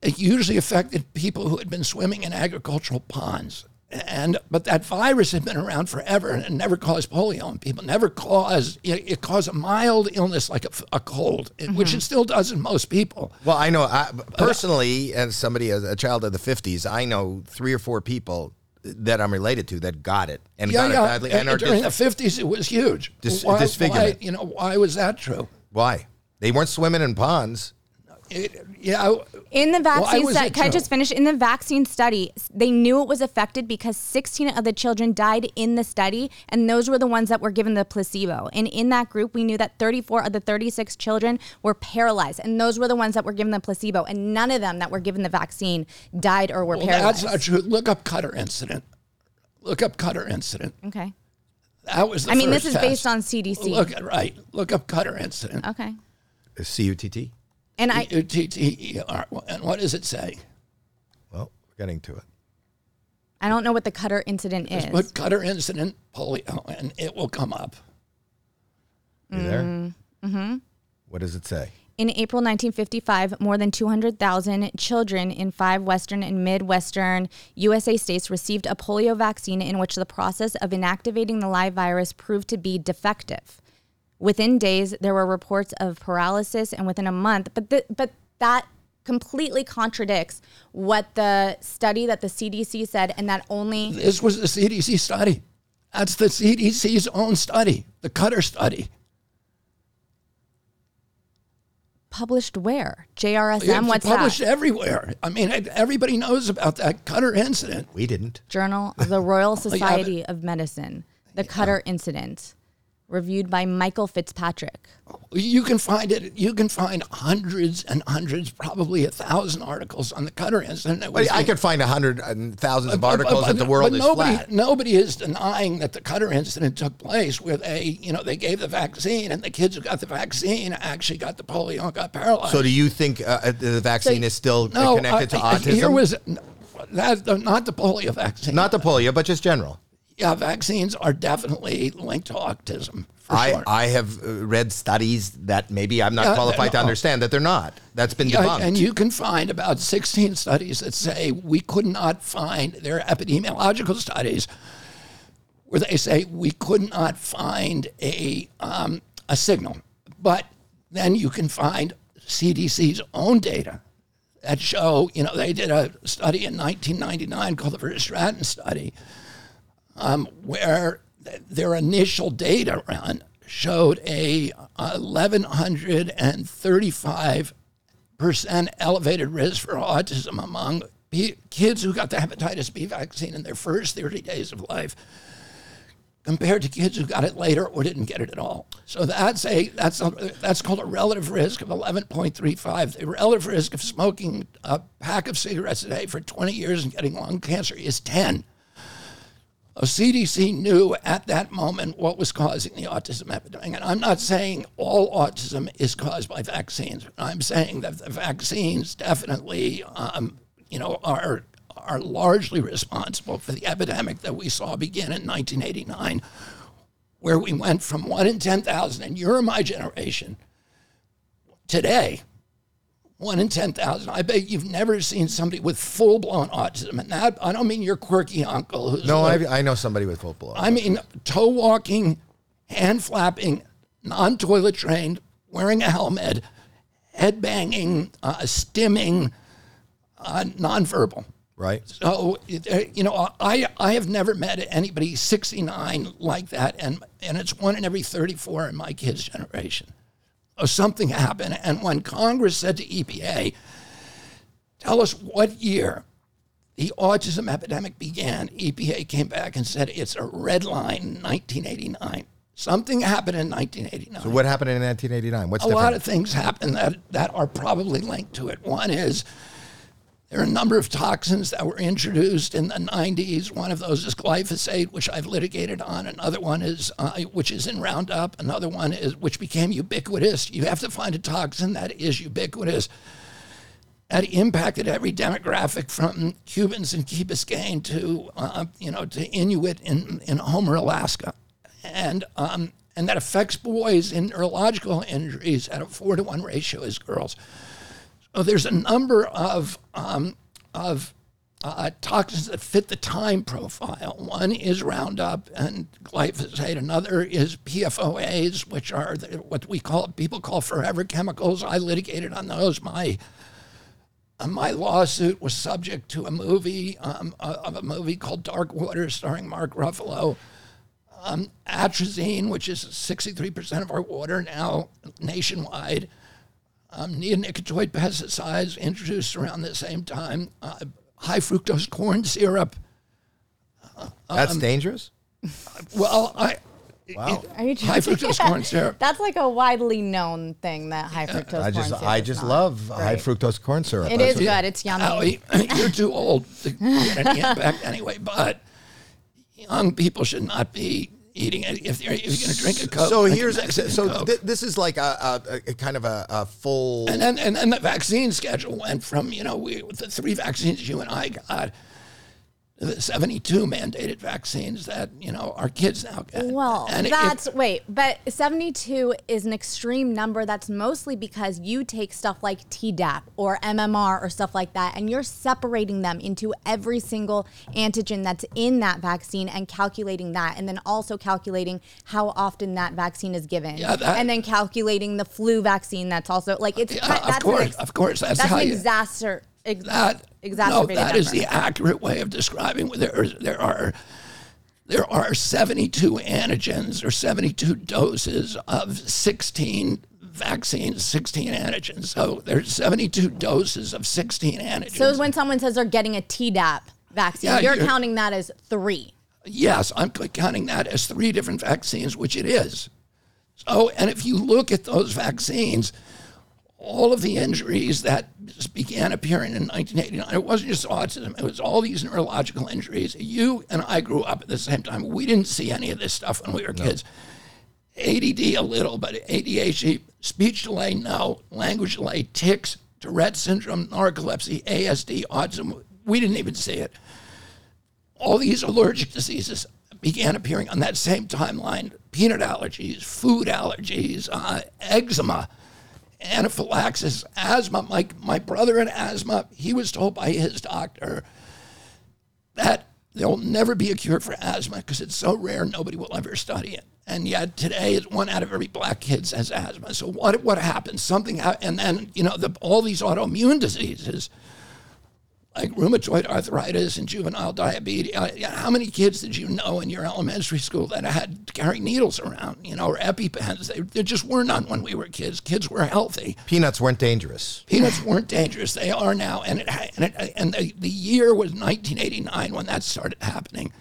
It usually affected people who had been swimming in agricultural ponds. And but that virus had been around forever and it never caused polio in people. Never caused it, it caused a mild illness like a cold, which Mm-hmm. it still does in most people. Well, I know I, personally, as somebody, as a child of the '50s, I know three or four people that I'm related to that got it and Yeah, got yeah. it badly. And are during the fifties, it was huge. Dis- why, disfigurement. why, you know, why was that true? why they weren't swimming in ponds. It, yeah. In the vaccine was study, it can I just finish? In the vaccine study, they knew it was affected because 16 of the children died in the study, and those were the ones that were given the placebo. And in that group, we knew that 34 of the 36 children were paralyzed, and those were the ones that were given the placebo, and none of them that were given the vaccine died or were Well, paralyzed. that's not true. Look up Cutter incident. Look up Cutter incident. okay. That was the I mean, first this is test. based on CDC. Look at right. Look up Cutter incident. okay. C U T T. And I, U-T-T-E-R. And what does it say? Well, we're getting to it. I don't know what the Cutter incident is. Put Cutter incident polio, and it will come up. You there? Mm-hmm. What does it say? In April 1955, more than 200,000 children in five Western and Midwestern USA states received a polio vaccine in which the process of inactivating the live virus proved to be defective. Within days, there were reports of paralysis, and within a month, but the, but that completely contradicts what the study that the CDC said, and that only This was the CDC study. That's the CDC's own study, the Cutter study. published where JRSM. It's what's published that? everywhere. I mean, everybody knows about that Cutter incident. We didn't. Journal of the Royal Oh, Society of Medicine, the Cutter incident, reviewed by Michael Fitzpatrick. You can find it. You can find hundreds and hundreds, probably a thousand articles on the Cutter incident. It was I could find a hundred and thousands of But- but- articles that the world but is nobody, flat. Nobody is denying that the Cutter incident took place, where they, you know, they gave the vaccine, and the kids who got the vaccine actually got the polio and got paralyzed. So, do you think uh, the vaccine is still no, connected to uh, autism? Here was that not the polio vaccine. not the polio, but just general. Yeah, vaccines are definitely linked to autism I, sure. I have uh, read studies that maybe I'm not Yeah, qualified to understand that they're not. That's been Yeah, debunked. and you can find about 16 studies that say we could not find, they're epidemiological studies, where they say we could not find a, um, a signal. But then you can find CDC's own data that show, you know, they did a study in 1999 called the Verstraeten study, um, where th- their initial data run showed a 1135 percent elevated risk for autism among pe- kids who got the hepatitis B vaccine in their first 30 days of life compared to kids who got it later or didn't get it at all. So that's a that's a, that's called a relative risk of 11.35. The relative risk of smoking a pack of cigarettes a day for 20 years and getting lung cancer is 10. The CDC knew at that moment what was causing the autism epidemic. And I'm not saying all autism is caused by vaccines. I'm saying that the vaccines definitely, um, you know, are are largely responsible for the epidemic that we saw begin in 1989, where we went from one in 10,000, and you're my generation, today, one in 10,000. I bet you've never seen somebody with full blown autism. And that, I don't mean your quirky uncle who's no, like- I, I know somebody with full blow. I mean, toe walking, hand flapping, non toilet trained, wearing a helmet, head banging, uh, stimming, uh, nonverbal. right? So, uh, you know, I, I have never met anybody 69 like that, and, and it's one in every 34 in my kids' generation. So something happened, and when Congress said to EPA, tell us what year the autism epidemic began, EPA came back and said it's a red line, 1989. Something happened in 1989 So, what happened in 1989? What's a different? lot of things happen that, that are probably linked to it. One is there are a number of toxins that were introduced in the 90s. One of those is glyphosate, which I've litigated on. Another one is, uh, which is in Roundup. Another one is, which became ubiquitous. You have to find a toxin that is ubiquitous. That impacted every demographic from Cubans in Key Biscayne to, uh, you know, to Inuit in, in Homer, Alaska. And, um, and that affects boys in neurological injuries at a four to one ratio as girls. So there's a number of um, of uh, toxins that fit the time profile. One is Roundup and glyphosate. Another is PFOAs, which are the, what we call people call forever chemicals. I litigated on those. My uh, my lawsuit was subject to a movie um, uh, of a movie called Dark Water, starring Mark Ruffalo. Um, atrazine, which is 63% of our water now nationwide um, neonicotinoid pesticides introduced around the same time, uh, high fructose corn syrup. That's Um, dangerous. Well, I. Wow. Are you High joking? fructose corn syrup. That's like a widely known thing that high fructose I just corn syrup I is just not love high great. fructose corn syrup. It That's is good. It's yummy. Howie, you're too old to get any impact anyway, but young people should not be eating it. If you're, if you're going to drink a Coke, So a here's Mexican so th- this is like a, a, a kind of a, a full. And then, and then the vaccine schedule went from, you know, we, the three vaccines you and I got, the 72 mandated vaccines that, you know, our kids now get. Well, And it- that's wait, but 72 is an extreme number. That's mostly because you take stuff like Tdap or MMR or stuff like that, and you're separating them into every single antigen that's in that vaccine and calculating that, and then also calculating how often that vaccine is given, Yeah, that- and then calculating the flu vaccine. That's also like it's Yeah, ki- of that's course, ex- of course, that's that's how an you- exacer, ex- that no, exacerbated that is number. the accurate way of describing. There, are- there are there are 72 antigens or 72 doses of 16 vaccines, 16 antigens. So there's 72 doses of 16 antigens. So when someone says they're getting a Tdap vaccine, Yeah, you're you're- counting that as three. Yes, I'm counting that as three different vaccines, which it is. So, and if you look at those vaccines, all of the injuries that began appearing in 1989, it wasn't just autism, it was all these neurological injuries. You and I grew up at the same time. We didn't see any of this stuff when we were kids. ADD a little, but ADHD, speech delay, no, language delay, tics, Tourette syndrome, narcolepsy, ASD, autism, we didn't even see it. All these allergic diseases began appearing on that same timeline. Peanut allergies, food allergies, uh, eczema, anaphylaxis, asthma. My, my brother had asthma. He was told by his doctor that there will never be a cure for asthma because it's so rare, nobody will ever study it. And yet today, it's one out of every black kid has asthma. So what what happens? Something, and then you know the, all these autoimmune diseases like rheumatoid arthritis and juvenile diabetes. Uh, yeah, How many kids did you know in your elementary school that had to carry needles around, you know, or EpiPens? They, there just were none when we were kids. Kids were healthy. Peanuts weren't dangerous. Peanuts weren't dangerous. They are now. And it, and, it, and the, the year was 1989 when that started happening.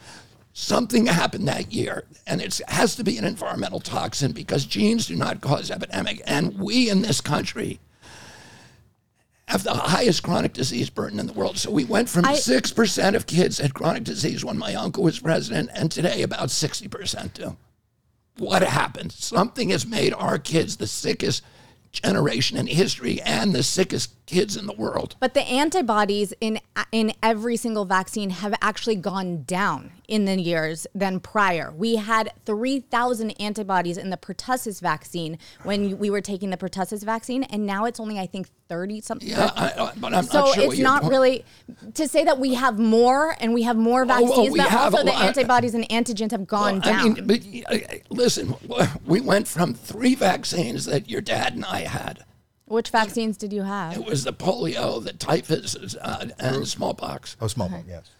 Something happened that year, and it has to be an environmental toxin because genes do not cause epidemic. And we in this country have the highest chronic disease burden in the world. So we went from 6% of kids had chronic disease when my uncle was president, and today about 60% do. What happened? Something has made our kids the sickest generation in history and the sickest kids in the world. But the antibodies in in every single vaccine have actually gone down in the years than prior. We had 3,000 antibodies in the pertussis vaccine when we were taking the pertussis vaccine, and now it's only I think 30 something. Yeah, I, I- but I'm So not sure it's not really to say that we have more and we have more well, vaccines, we but have also the antibodies and antigens have gone I down. mean, but, listen, we went from three vaccines that your dad and I had. Which vaccines did you have? It was the polio, the typhus, uh, and smallpox. Oh, small, yes.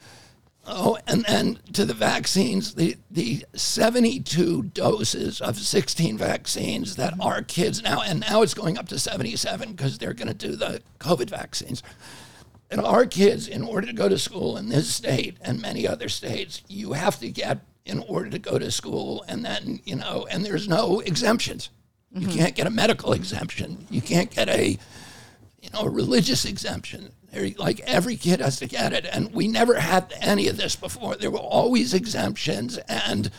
Oh, and then to the vaccines, the, the 72 doses of 16 vaccines that our kids now, and now it's going up to 77 because they're going to do the COVID vaccines. And our kids, in order to go to school in this state and many other states, you have to get in order to go to school, and then, you know, and there's no exemptions. You mm-hmm. can't get a medical exemption. You can't get a, you know, a religious exemption. They're, like every kid has to get it, and we never had any of this before. There were always exemptions, and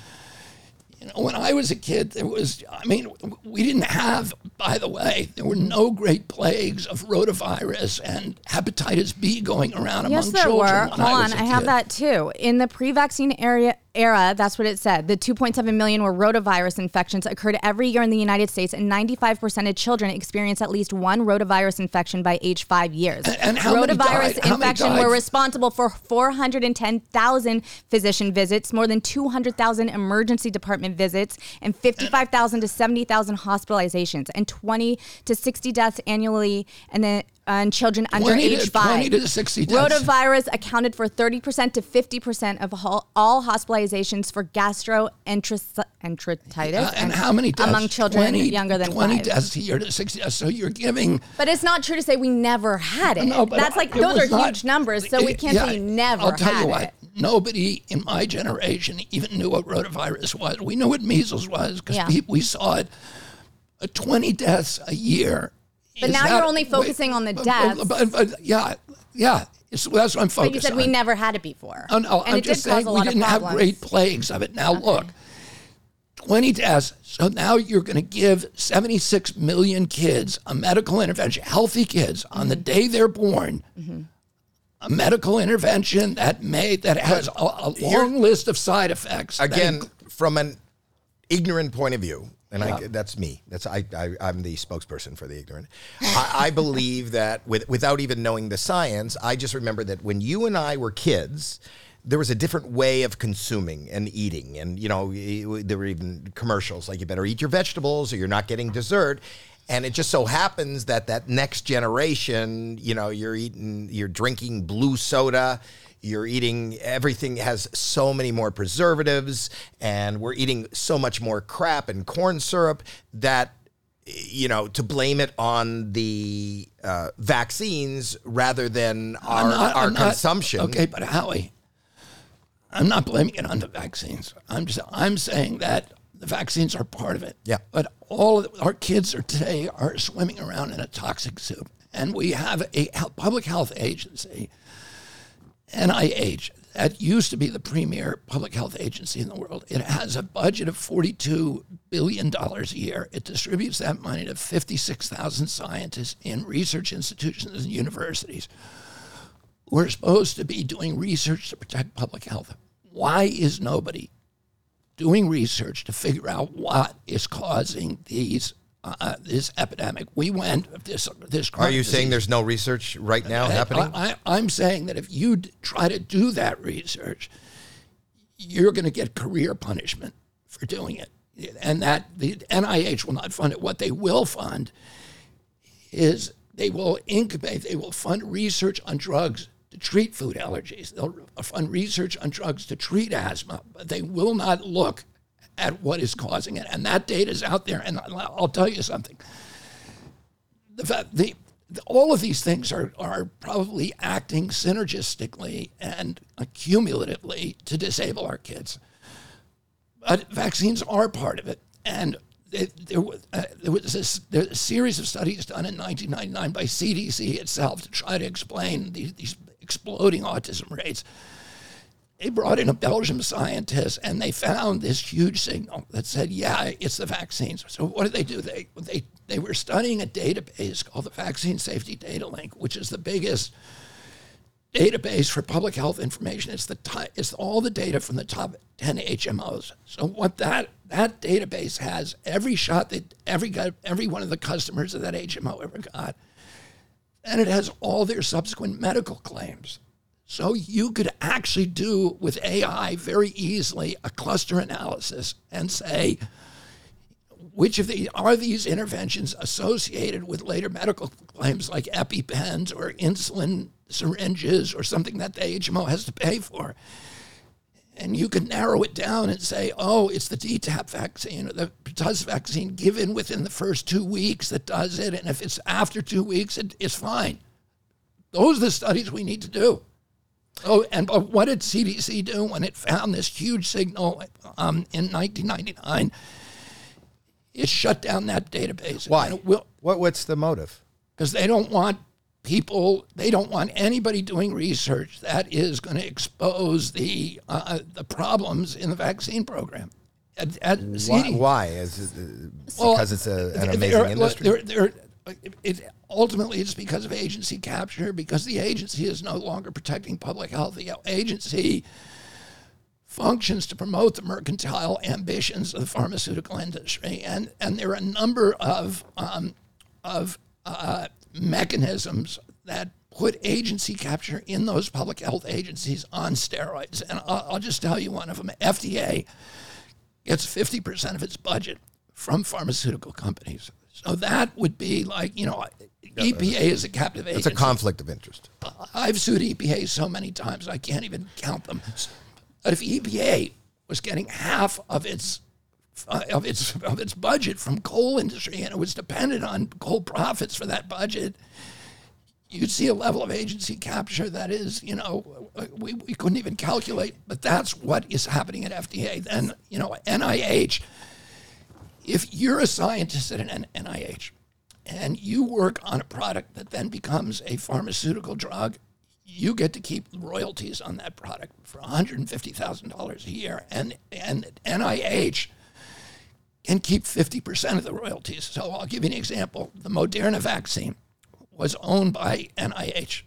you know, when I was a kid, there was. I mean, we didn't have. By the way, there were no great plagues of rotavirus and hepatitis B going around Yes, among there were. Hold I on, a I have that too. In the pre-vaccine area era, that's what it said. The 2.7 million were rotavirus infections occurred every year in the United States, and 95% of children experience at least one rotavirus infection by age five years. and how many rotavirus? How many infection died? were responsible for 410,000 physician visits, more than 200,000 emergency department visits, and 55,000 to 70,000 hospitalizations, and 20 to 60 deaths annually, and then and children under 20 to- age five. 20 to 60 deaths. Rotavirus accounted for 30% to 50% of all, all hospitalizations for gastroenteritis Uh, and how many deaths? among children 20 younger than 20 five. deaths a year to 60 deaths. So you're giving. But it's not true to say we never had it. No, but That's like it those are not- huge numbers, so we can't Yeah, say never I'll tell you what. it. Nobody in my generation even knew what rotavirus was. We knew what measles was because Yeah. we saw it. Uh, 20 deaths a year. But now that- you're only focusing on the but- deaths. But, but- yeah, yeah. It's, that's what I'm focused But you said on. we never had it before. Oh, no, and I'm it just did cause saying a we lot of didn't have great plagues of it. Now look, 20 deaths. So now you're going to give 76 million kids a medical intervention, healthy kids, on the Mm-hmm. day they're born. A medical intervention that may that has a, a long list of side effects. Again, inc- from an ignorant point of view, and I, that's me. That's I, I. I'm the spokesperson for the ignorant. I, I believe that with, without even knowing the science, I just remember that when you and I were kids, there was a different way of consuming and eating, and you know, there were even commercials like you better eat your vegetables or you're not getting dessert. And it just so happens that that next generation, you know, you're eating, you're drinking blue soda, you're eating everything has so many more preservatives, and we're eating so much more crap and corn syrup that you know to blame it on the uh, vaccines rather than our, not- our I'm not- consumption. Okay, but Howie, I'm not blaming it on the vaccines. I'm just I'm saying that the vaccines are part of it. Yeah. But all of our kids are today are swimming around in a toxic soup, and we have a public health agency, NIH, that used to be the premier public health agency in the world. It has a budget of $42 billion a year. It distributes that money to 56,000 scientists in research institutions and universities who are supposed to be doing research to protect public health. Why is nobody doing research to figure out what is causing these uh, this epidemic? We went this this. Are you saying there's no research right now happening? I, I, I'm saying that if you d- try to do that research, you're going to get career punishment for doing it. And that the NIH will not fund it. What they will fund is they will incubate, they will fund research on drugs to treat food allergies. They'll fund research on drugs to treat asthma, but they will not look at what is causing it. And that data is out there. And I'll tell you something the fact the, the- all of these things are are probably acting synergistically and cumulatively to disable our kids. But vaccines are part of it, and there, was, uh, there was there was a series of studies done in 1999 by CDC itself to try to explain these, these exploding autism rates. They brought in a Belgian scientist and they found this huge signal that said, yeah, it's the vaccines. So what did they do? They, they, they were studying a database called the Vaccine Safety Datalink, which is the biggest database for public health information. It's the ti- it's all the data from the top 10 HMOs. So what that that database has every shot that every every one of the customers of that HMO ever got, and it has all their subsequent medical claims. So you could actually do with AI very easily a cluster analysis and say which of the are these interventions associated with later medical claims like EpiPens or insulin syringes or something that the HMO has to pay for? And you could narrow it down and say, oh, it's the DTaP vaccine or the pertussis vaccine given within the first two weeks that does it. And if it's after two weeks, it, it's fine. Those are the studies we need to do. Oh, and but what did CDC do when it found this huge signal um, in 1999? It shut down that database. Why? Will what, what's the motive? because they don't want people, they don't want anybody doing research that is going to expose the uh, the problems in the vaccine program. At, at Why? Why? Is it, uh, Well, because it's a, an amazing industry. They're, they're, it, ultimately, it's because of agency capture, because the agency is no longer protecting public health. The agency functions to promote the mercantile ambitions of the pharmaceutical industry, and and there are a number of um, of uh, mechanisms that put agency capture in those public health agencies on steroids. And I'll, I'll just tell you one of them: FDA gets 50% of its budget from pharmaceutical companies. So that would be like, you know, EPA is a captive agency. It's a conflict of interest. I've sued EPA so many times I can't even count them. But if EPA was getting half of its uh, of its of its budget from coal industry and it was dependent on coal profits for that budget, you'd see a level of agency capture that is, you know, we, we couldn't even calculate. But that's what is happening at FDA. Then, you know, NIH. If you're a scientist at an NIH and you work on a product that then becomes a pharmaceutical drug, you get to keep royalties on that product for $150,000 a year. And, and NIH can keep 50% of the royalties. So I'll give you an example. The Moderna vaccine was owned by NIH,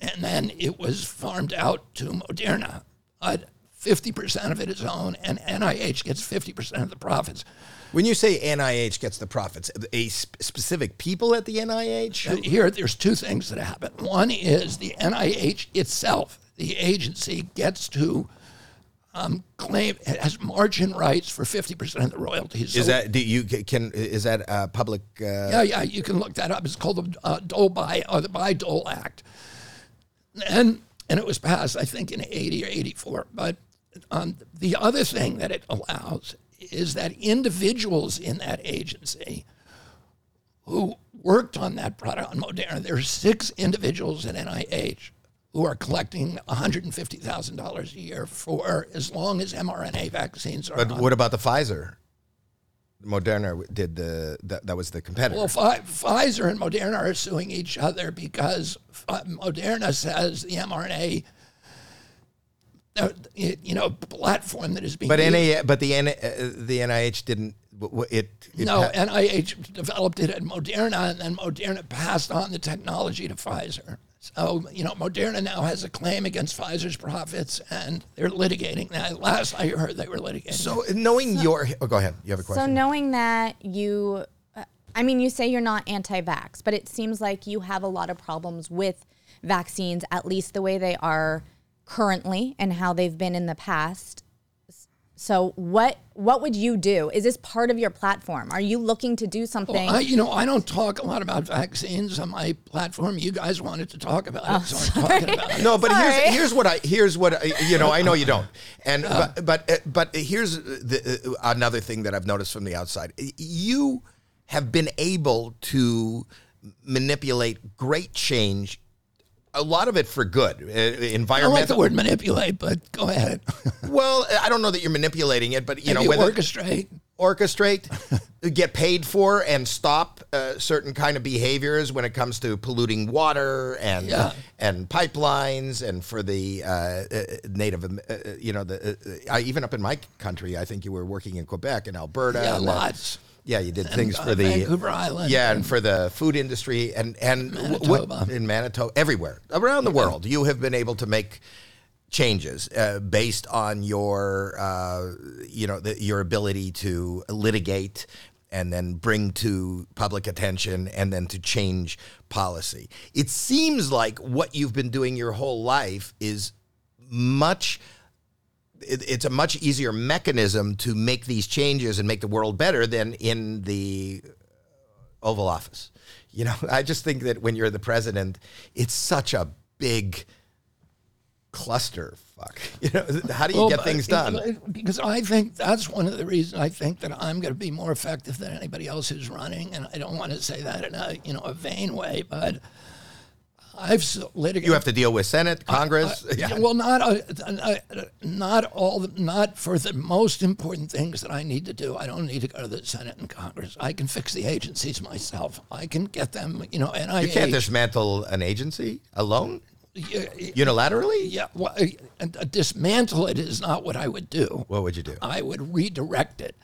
and then it was farmed out to Moderna. But 50% of it is owned, and NIH gets 50% of the profits. When you say NIH gets the profits, a sp- specific people at the NIH? Uh, Here, there's two things that happen. One is the NIH itself, the agency, gets to um, claim it has march-in rights for 50% of the royalties. Is So- that do you can is that uh, public? Uh, Yeah, yeah, you can look that up. It's called the uh, Dole Bayh or the Bayh Dole Act, and and it was passed, I think, in '80 or '84. But um, the other thing that it allows is that individuals in that agency who worked on that product on Moderna, there are six individuals at NIH who are collecting $150,000 a year for as long as mRNA vaccines are But on what about the Pfizer? Moderna did the that, that was the competitor. Well, Pfi- Pfizer and Moderna are suing each other because Pfi- Moderna says the mRNA, uh, you know, platform that is being but used- NA, but the N, uh, the NIH didn't. w- w- It, it no, pa- NIH developed it at Moderna, and then Moderna passed on the technology to Pfizer. So, you know, Moderna now has a claim against Pfizer's profits, and they're litigating that. Last I heard, they were litigating. so knowing your. Oh, go ahead. You have a question. So knowing that you, uh, I mean, you say you're not anti-vax, but it seems like you have a lot of problems with vaccines, at least the way they are currently and how they've been in the past. So what what would you do? Is this part of your platform? Are you looking to do something? I, you know, I don't talk a lot about vaccines on my platform. You guys wanted to talk about it, so I'm talking about it. No, but Sorry. here's here's what I here's what I, you know. I know you don't, and but but uh, but here's the, uh, another thing that I've noticed from the outside. You have been able to manipulate great change, a lot of it for good. Uh, I like the word manipulate, but go ahead. Well, I don't know that you're manipulating it, but you know whether orchestrate. orchestrate, get paid for, and stop uh, certain kind of behaviors when it comes to polluting water and Yeah. and pipelines, and for the uh, uh, native, uh, uh, you know, the uh, uh, even up in my country, I think you were working in Quebec and Alberta. Yeah, and, uh, lots. Yeah, you did things uh, for the Vancouver Island Yeah, and and- for the food industry and and Manitoba. what in Manitoba, everywhere around the world, you have been able to make changes uh, based on your uh, you know the, your ability to litigate and then bring to public attention and then to change policy. It seems like what you've been doing your whole life is much it, it's a much easier mechanism to make these changes and make the world better than in the Oval Office. You know, I just think that when you're the president, it's such a big cluster fuck. You know, how do you Well, get things done? Uh, because I think that's one of the reasons I think that I'm going to be more effective than anybody else who's running, and I don't want to say that in a you know a vain way, but I've litigated. You have to deal with Senate, Congress. Yeah, Well, not uh, uh, not all, the, not for the most important things that I need to do. I don't need to go to the Senate and Congress. I can fix the agencies myself. I can get them, you know, NIH. you can't dismantle an agency alone, Yeah, unilaterally. yeah, well, uh, dismantle it is not what I would do. What would you do? I would redirect it.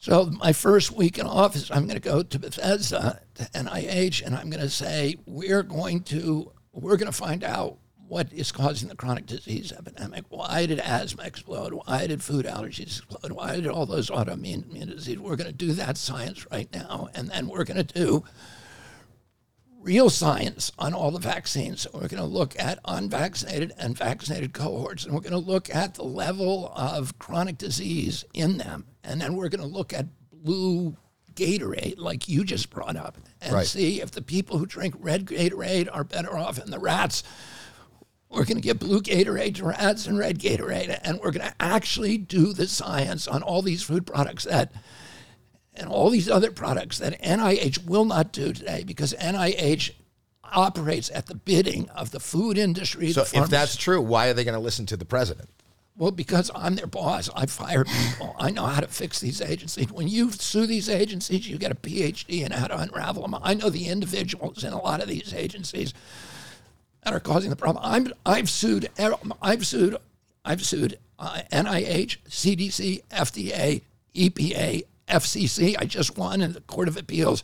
So my first week in office, I'm going to go to Bethesda, to NIH, and I'm going to say we're going to we're going to find out what is causing the chronic disease epidemic. Why did asthma explode? Why did food allergies explode? Why did all those autoimmune diseases? We're going to do that science right now, and then we're going to do real science on all the vaccines. We're going to look at unvaccinated and vaccinated cohorts, and we're going to look at the level of chronic disease in them. And then we're going to look at blue Gatorade, like you just brought up, and Right. see if the people who drink red Gatorade are better off than the rats. We're going to get blue Gatorade to rats and red Gatorade, and we're going to actually do the science on all these food products that and all these other products that NIH will not do today because NIH operates at the bidding of the food industry. So if that's true, why are they going to listen to the president? well, because I'm their boss, I fire people. I know how to fix these agencies. When you sue these agencies, you get a PhD in how to unravel them. I know the individuals in a lot of these agencies that are causing the problem. I'm I've sued I've sued I've sued uh, NIH, CDC, FDA, EPA, FCC. I just won in the Court of Appeals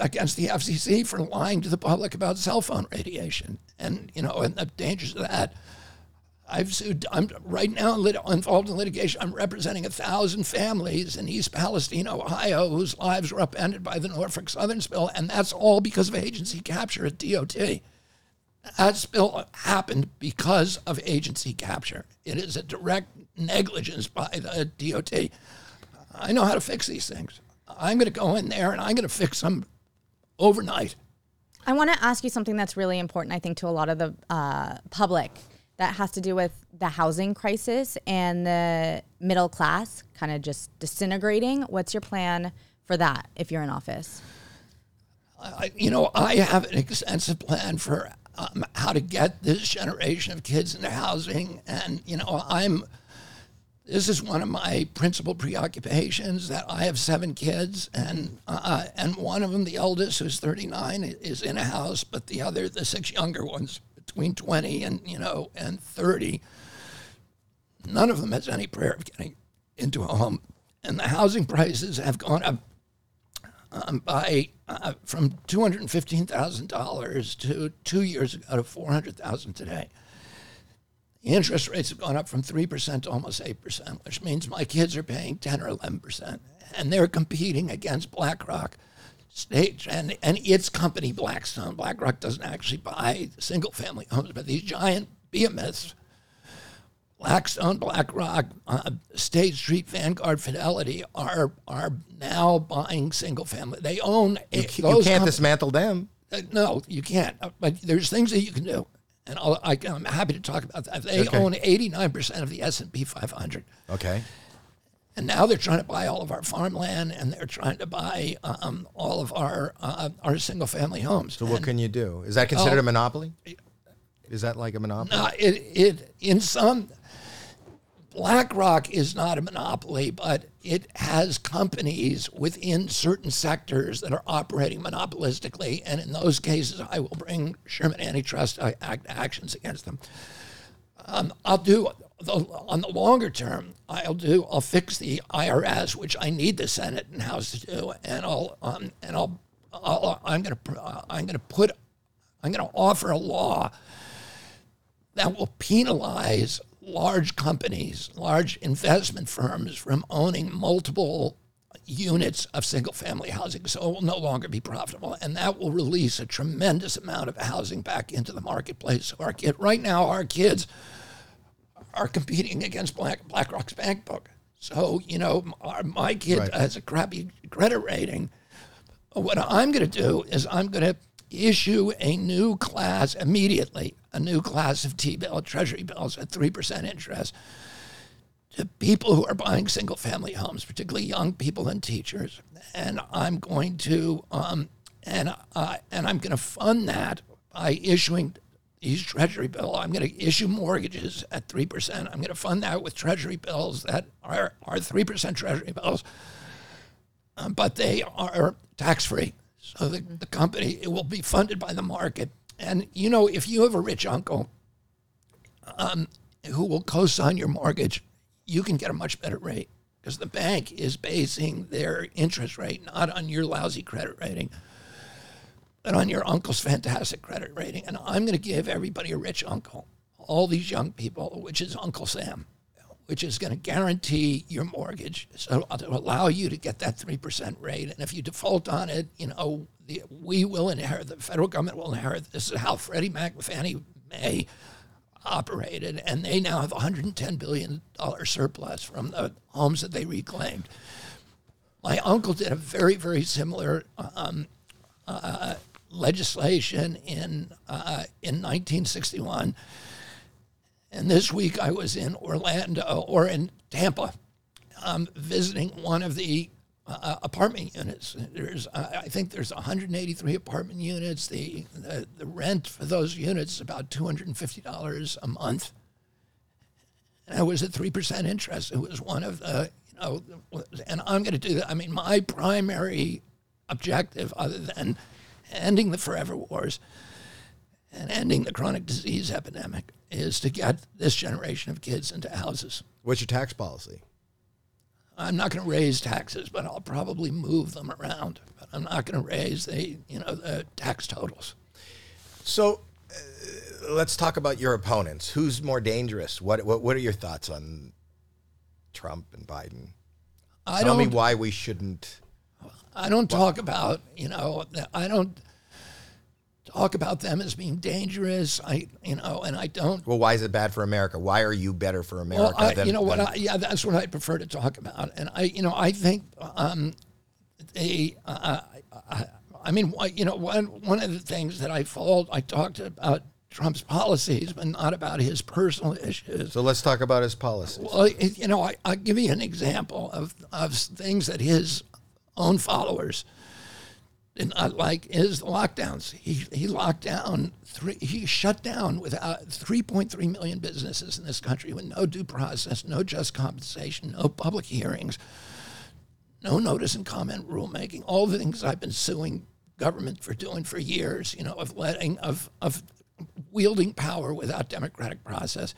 against the FCC for lying to the public about cell phone radiation and you know and the dangers of that. I've sued. I'm right now lit, involved in litigation. I'm representing a thousand families in East Palestine, Ohio, whose lives were upended by the Norfolk Southern spill, and that's all because of agency capture at DOT. That spill happened because of agency capture. It is a direct negligence by the DOT. I know how to fix these things. I'm going to go in there and I'm going to fix them overnight. I want to ask you something that's really important, I think, to a lot of the uh, public that has to do with the housing crisis and the middle class kind of just disintegrating. What's your plan for that if you're in office? I, you know, I have an extensive plan for um, how to get this generation of kids into housing. And, you know, I'm, this is one of my principal preoccupations that I have seven kids and, uh, and one of them, the eldest, who's 39, is in a house, but the other, the six younger ones, between 20 and, you know, and 30, none of them has any prayer of getting into a home. And the housing prices have gone up um, by uh, from two hundred and fifteen thousand dollars to two years ago to four hundred thousand today. Interest rates have gone up from three percent to almost eight percent, which means my kids are paying ten or eleven percent, and they're competing against BlackRock, State, and and its company Blackstone. BlackRock doesn't actually buy single-family homes, but these giant behemoths Blackstone, BlackRock, uh, State Street, Vanguard, Fidelity are are now buying single family. They own a, You can't com- dismantle them. uh, no, you can't. Uh, But there's things that you can do, and I'll, I, I'm happy to talk about that. They Okay. own 89 percent of the S and P 500, Okay. and now they're trying to buy all of our farmland, and they're trying to buy um, all of our uh, our single family homes. So what can you do? Is that considered a monopoly? Is that like a monopoly? Uh, it, it in some BlackRock is not a monopoly, but it has companies within certain sectors that are operating monopolistically, and in those cases, I will bring Sherman antitrust uh, act actions against them. Um, I'll do the, on the longer term. I'll do. I'll fix the IRS, which I need the Senate and House to do, and I'll um, and I'll, I'll I'm going to I'm going to put I'm going to offer a law that will penalize large companies, large investment firms from owning multiple units of single family housing. So it will no longer be profitable. And that will release a tremendous amount of housing back into the marketplace. So our kid, right now, our kids are competing against Black, BlackRock's bank book. So, you know, our, my kid Right. has a crappy credit rating. What I'm going to do is I'm going to issue a new class immediately, a new class of T-bill treasury bills at 3% interest to people who are buying single family homes, particularly young people and teachers. And I'm going to, um, and, uh, and I'm going to fund that by issuing these treasury bill. I'm going to issue mortgages at 3%. I'm going to fund that with treasury bills that are, are 3% treasury bills um, but they are tax free. So the, the company it will be funded by the market. And you know, if you have a rich uncle um, who will co-sign your mortgage, you can get a much better rate because the bank is basing their interest rate not on your lousy credit rating, but on your uncle's fantastic credit rating. And I'm going to give everybody a rich uncle, all these young people, which is Uncle Sam which is going to guarantee your mortgage, so allow you to get that three percent rate. And if you default on it, you know the, we will inherit. The federal government will inherit. This is how Freddie Mac, and Fannie Mae operated, and they now have 110 billion dollar surplus from the homes that they reclaimed. my uncle did a very, very similar um, uh, legislation in uh, in 1961. And this week I was in Orlando or in Tampa, um, visiting one of the uh, apartment units. There's, uh, I think there's 183 apartment units. The, the, the rent for those units is about $250 a month. And was at 3% interest. It was one of the, you know, and I'm going to do that. I mean, my primary objective, other than ending the forever wars and ending the chronic disease epidemic, is to get this generation of kids into houses. What's your tax policy? I'm not going to raise taxes, but I'll probably move them around. But I'm not going to raise the, you know, the tax totals. So uh, let's talk about your opponents. Who's more dangerous? What, what What are your thoughts on Trump and Biden? I Tell me why we shouldn't. I don't talk about, you know, I don't talk about them as being dangerous. I, you know, and I don't. Well, why is it bad for America? Why are you better for Well, America? I, than, you know what? than- I, yeah, that's what I prefer to talk about. And I, you know, I think um, they. Uh, I, I mean, you know, one one of the things that I fault, I talked about Trump's policies, but not about his personal issues. so let's talk about his policies. Well, you know, I, I'll give you an example of, of things that his own followers did not like is the lockdowns. He, he locked down, three, he shut down without 3.3 million businesses in this country with no due process, no just compensation, no public hearings, no notice and comment rulemaking, all the things I've been suing government for doing for years, you know, of letting, of, of wielding power without democratic process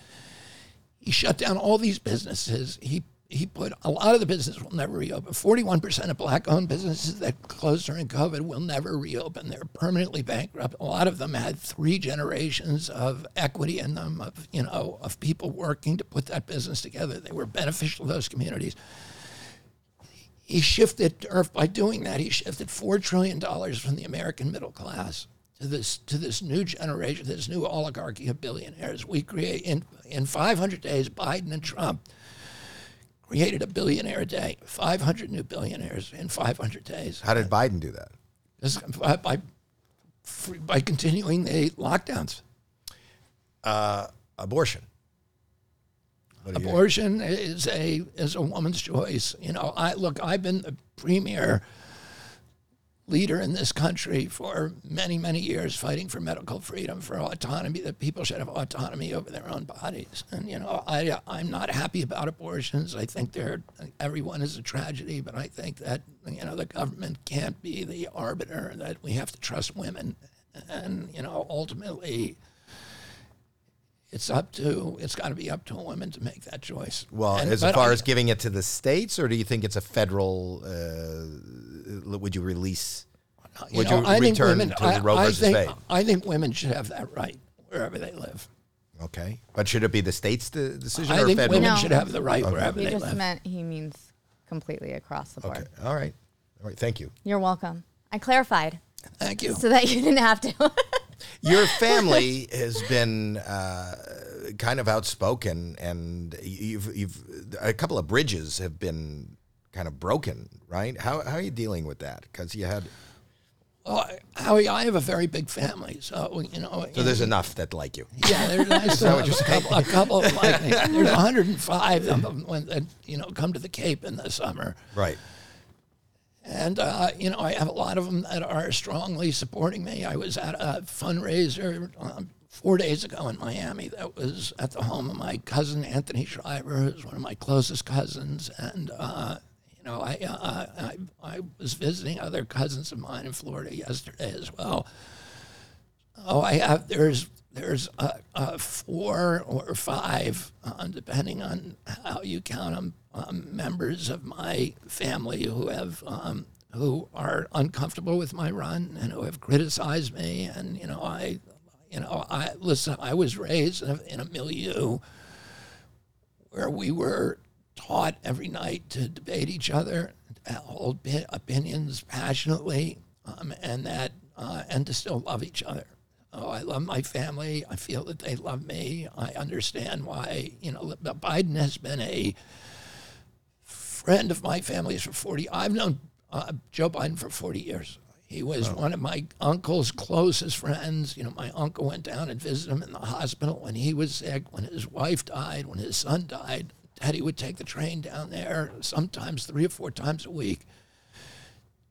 he shut down all these businesses. He he put a lot of the business will never reopen. Forty-one percent of black-owned businesses that closed during COVID will never reopen. They're permanently bankrupt. A lot of them had three generations of equity in them, of you know, of people working to put that business together. They were beneficial to those communities. He shifted, or by doing that, he shifted four trillion dollars from the American middle class to this to this new generation, this new oligarchy of billionaires. We create in in 500 days, Biden and Trump created a billionaire a day, 500 new billionaires in 500 days. How did Biden do that? This, by, by by continuing the lockdowns. Uh, abortion. Do you- Abortion is a is a woman's choice. You know, I look. I've been the premier leader in this country for many many years, fighting for medical freedom, for autonomy. That people should have autonomy over their own bodies. And you know, I I'm not happy about abortions. I think they're everyone is a tragedy, but I think that you know the government can't be the arbiter. That we have to trust women, and you know, ultimately it's up to it's got to be up to a woman to make that choice. Well, And- as far I- as giving it to the states, or do you think it's a federal? Uh, would you release? you Would know, you I return women, to I, Roe versus think, Wade? I think women should have that right wherever they live. Okay, but should it be the state's de- decision I or think federal? women No. should have the right wherever He they live. He just live. meant he means completely across the board. Okay, all right, all right. Thank you. You're welcome. I clarified Thank you. so that you didn't have to. Your family has been uh, kind of outspoken, and you've you've a couple of bridges have been kind of broken, right? How how are you dealing with that? Because you had Well, Howie, I have a very big family, so you know. so there's enough that like you. yeah, there's still have a couple, a couple of like me. There's 105 of them when that you know come to the Cape in the summer. Right. And, uh, you know, I have a lot of them that are strongly supporting me. I was at a fundraiser um, four days ago in Miami that was at the home of my cousin, Anthony Shriver, who's one of my closest cousins. And, uh, you know, I, uh, I, I was visiting other cousins of mine in Florida yesterday as well. Oh, I have, there's, there's uh, uh, four or five, uh, depending on how you count them, um, members of my family who have um, who are uncomfortable with my run and who have criticized me. And you know, I, you know, I listen. I was raised in a, in a milieu where we were taught every night to debate each other, hold opinions passionately, um, and that uh, and to still love each other. Oh, I love my family. I feel that they love me. I understand why. You know, Biden has been a friend of my family's for 40. I've known uh, Joe Biden for 40 years. He was one of my uncle's closest friends. You know, my uncle went down and visited him in the hospital when he was sick, when his wife died, when his son died. Daddy would take the train down there sometimes three or four times a week.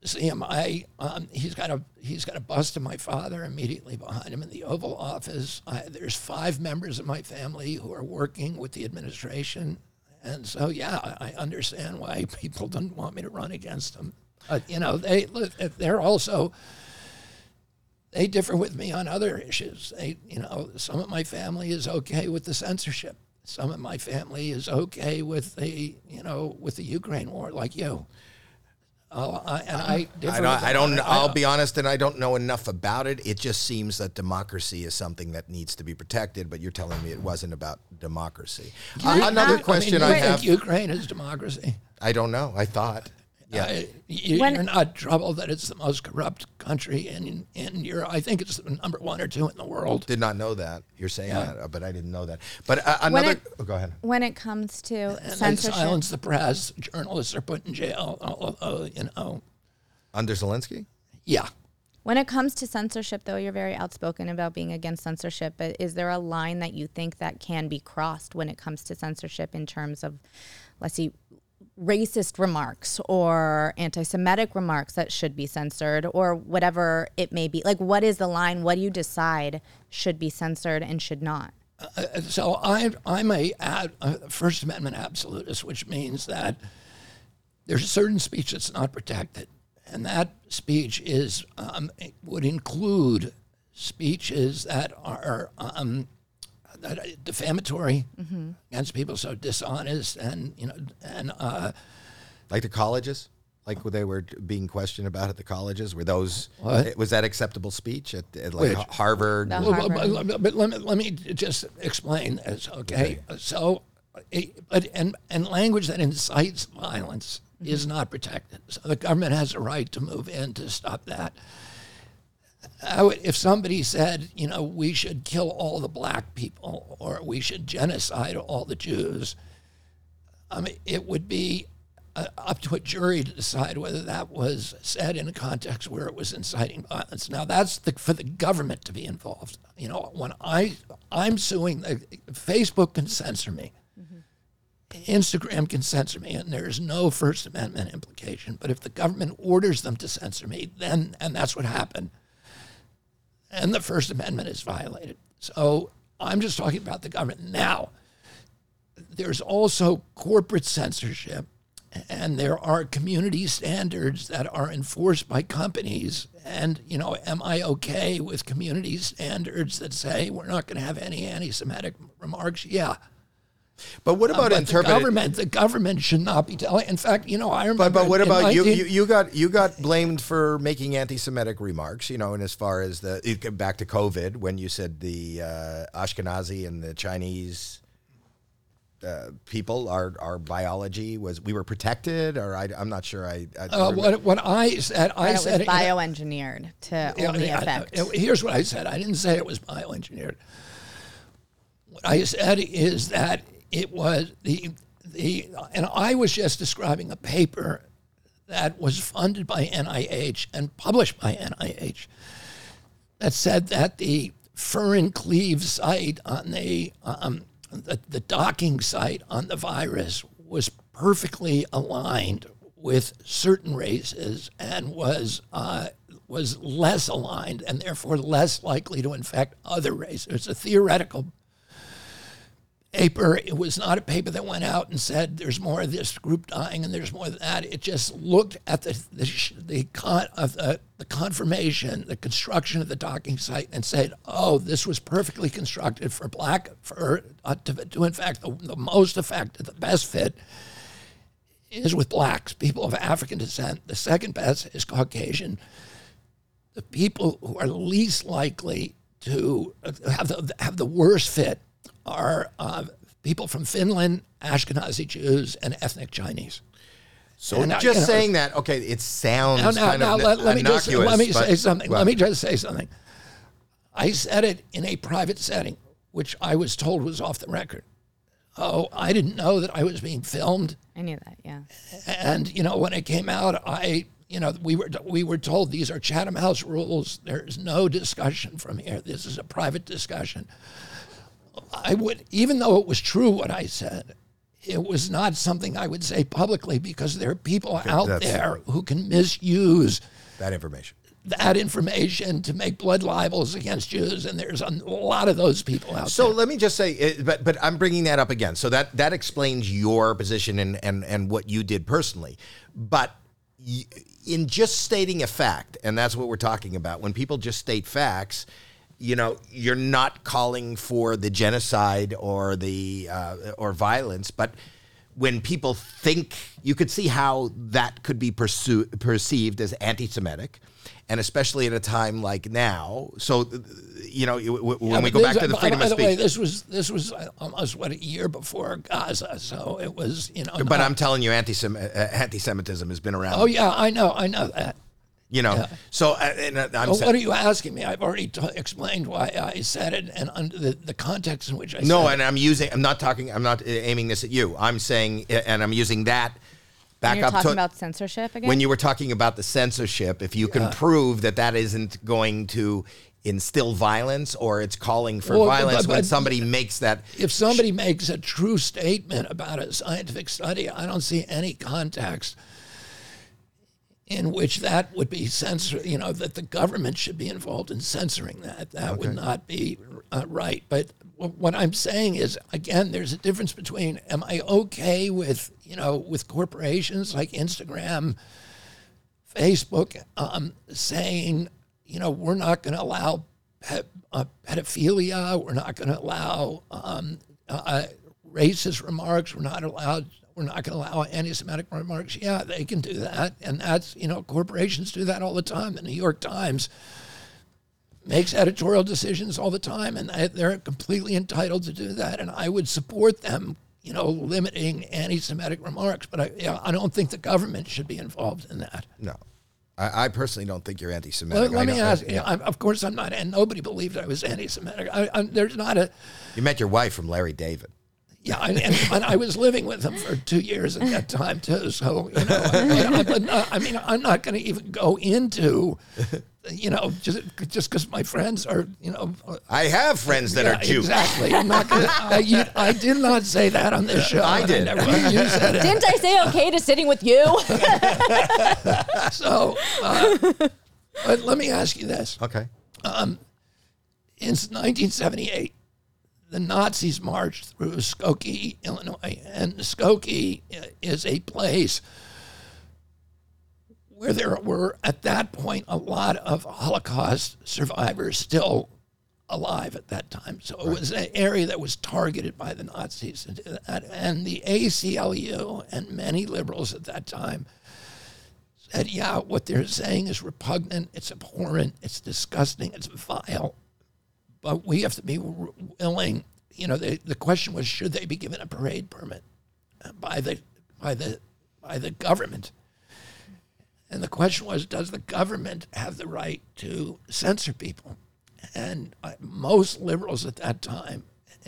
See him. I um, he's got a he's got a bust of my father immediately behind him in the Oval Office. I, there's five members of my family who are working with the administration, and so yeah, I understand why people don't want me to run against them. But you know, they they're also they differ with me on other issues. They, you know, some of my family is okay with the censorship. Some of my family is okay with the, you know, with the Ukraine war, like you. Uh, I, I, I don't. I. I- I'll be honest, and I don't know enough about it. It just seems that democracy is something that needs to be protected. But you're telling me it wasn't about democracy. Uh, another question I, I, mean, you have. Ukraine is democracy. I don't know. I thought. Yeah. Uh, you, When- you're not troubled that it's the most corrupt country in in Europe. I think it's number one or two in the world. Did not know that. You're saying Yeah. that, uh, but I didn't know that. But uh, another. it- oh, go ahead. When it comes to And they censorship, silence the press. Journalists are put in jail. all- all- you know, Under Zelensky. yeah. When it comes to censorship, though, you're very outspoken about being against censorship. But is there a line that you think that can be crossed when it comes to censorship in terms of, let's see, racist remarks or anti-Semitic remarks that should be censored or whatever it may be? Like, what is the line? What do you decide should be censored and should not? Uh, so I, I'm a, a First Amendment absolutist, which means that there's certain speech that's not protected, and that speech is um, would include speeches that are um, that are defamatory against people, so dishonest, and you know, and uh, Like the colleges, like they were being questioned about at the colleges. Were those What? was that acceptable speech at, at like Which? Harvard? The Well, Harvard. but, but- but let me let me just explain this, okay? So, it, but and and language that incites violence is not protected. So the government has a right to move in to stop that. I would, if somebody said, you know, we should kill all the black people or we should genocide all the Jews, I mean, it would be uh, up to a jury to decide whether that was said in a context where it was inciting violence. Now, that's the, for the government to be involved. You know, when I I'm suing, the, Facebook can censor me, Instagram can censor me, and there's no First Amendment implication. But if the government orders them to censor me, then and that's what happened, and the First Amendment is violated. So I'm just talking about the government. Now there's also corporate censorship and there are community standards that are enforced by companies. And you know am i okay with community standards that say we're not going to have any anti-semitic remarks? Yeah But what about but the government the government should not be telling in fact you know i remember But but what about you, 19 you? You got you got blamed for making anti-Semitic remarks. You know, and as far as the it, go back to COVID when you said the uh, Ashkenazi and the Chinese uh, people, our our biology was we were protected, or I, I'm not sure. I, I uh, what, what i said i That it was said bioengineered to Yeah, only I- I- affect. I- here's what I said. I didn't say it was bioengineered. What I said is that it was the the, and I was just describing a paper that was funded by NIH and published by NIH that said that the furin cleave site on the, um, the the docking site on the virus was perfectly aligned with certain races and was uh, was less aligned and therefore less likely to infect other races. A theoretical paper. It was not a paper that went out and said there's more of this group dying and there's more of that. It just looked at the the, the con the, the confirmation, the construction of the docking site, and said, "Oh, this was perfectly constructed for black for uh, to, to in fact the, the most effective, the best fit." Is with blacks, people of African descent. The second best is Caucasian the people who are least likely to have the, have the worst fit are uh, people from Finland, Ashkenazi Jews, and ethnic Chinese. so and, just you know- saying that? Okay, it sounds Now, now, kind now of let, let me just let me but- say something. well, let me just say something. I said it in a private setting, which I was told was off the record. oh, I didn't know that I was being filmed. I knew that. Yeah. And you know, when it came out, I you know we were we were told these are Chatham House rules. There's no discussion from here. This is a private discussion. I would, even though it was true what I said, it was not something I would say publicly because there are people out there who can misuse That information. that information to make blood libels against Jews, and there's a lot of those people out So there. So let me just say, uh, but but I'm bringing that up again. So that that explains your position and and and what you did personally. But in just stating a fact, and that's what we're talking about. When people just state facts, you know, you're not calling for the genocide or the uh, or violence, but when people think, you could see how that could be pursu- perceived as anti-Semitic, and especially at a time like now. So, uh, you know, when Yeah, we go back to the freedom by of the speech. way, this was this was uh, almost what a year before Gaza, so it was you know. But not- I'm telling you, anti-Sem- uh, anti-Semitism has been around. oh yeah, I know, I know that. You know. So uh, and, uh, I'm But what are you asking me? I've already t- explained why I said it and under the, the context in which I no, said and I'm using. I'm not talking. I'm not uh, aiming this at you. I'm saying, uh, and I'm using that back you're up talking to about censorship again. when you were talking about the censorship. If you can prove that that isn't going to instill violence or it's calling for Well, violence but- when but- somebody makes that. if somebody makes a true statement about a scientific study, I don't see any context in which that would be censored. You know that the government should be involved in censoring that. That would not be uh, right. But wh- what I'm saying is, again, there's a difference between am I okay with you know with corporations like Instagram, Facebook um, saying, you know, we're not going to allow pet, uh, pedophilia. We're not going to allow um, uh, racist remarks. We're not allowed. We're not going to allow anti-Semitic remarks. Yeah, they can do that, and that's you know, corporations do that all the time. The New York Times makes editorial decisions all the time, and they- they're completely entitled to do that. And I would support them, you know, limiting anti-Semitic remarks. But I, yeah, I don't think the government should be involved in that. No, I, I personally don't think you're anti-Semitic. Let, let me know- ask. yeah. I'm, of course, I'm not, and nobody believed I was anti-Semitic. I, I, there's not a, You met your wife from Larry David. Yeah, and, and, and I was living with him for two years at that time too. So you know, I, I, but not- I mean, I'm not going to even go into, you know, just just because my friends are, you know, I have friends that yeah, are Jews. Exactly. I'm not going to. I, you- I did not say that on this show. I did. never- you said it. Didn't I say okay to sitting with you? So, uh, but let me ask you this. Okay. Um, in 1978, the Nazis marched through Skokie, Illinois, and Skokie is a place where there were, at that point, a lot of Holocaust survivors still alive at that time. So it was an area that was targeted by the Nazis. to do that. And the ACLU and many liberals at that time said, yeah, what they're saying is repugnant, it's abhorrent, it's disgusting, it's vile but we have to be willing. You know, the, the question was, should they be given a parade permit by the by the by the government? And the question was, does the government have the right to censor people? And uh, most liberals at that time,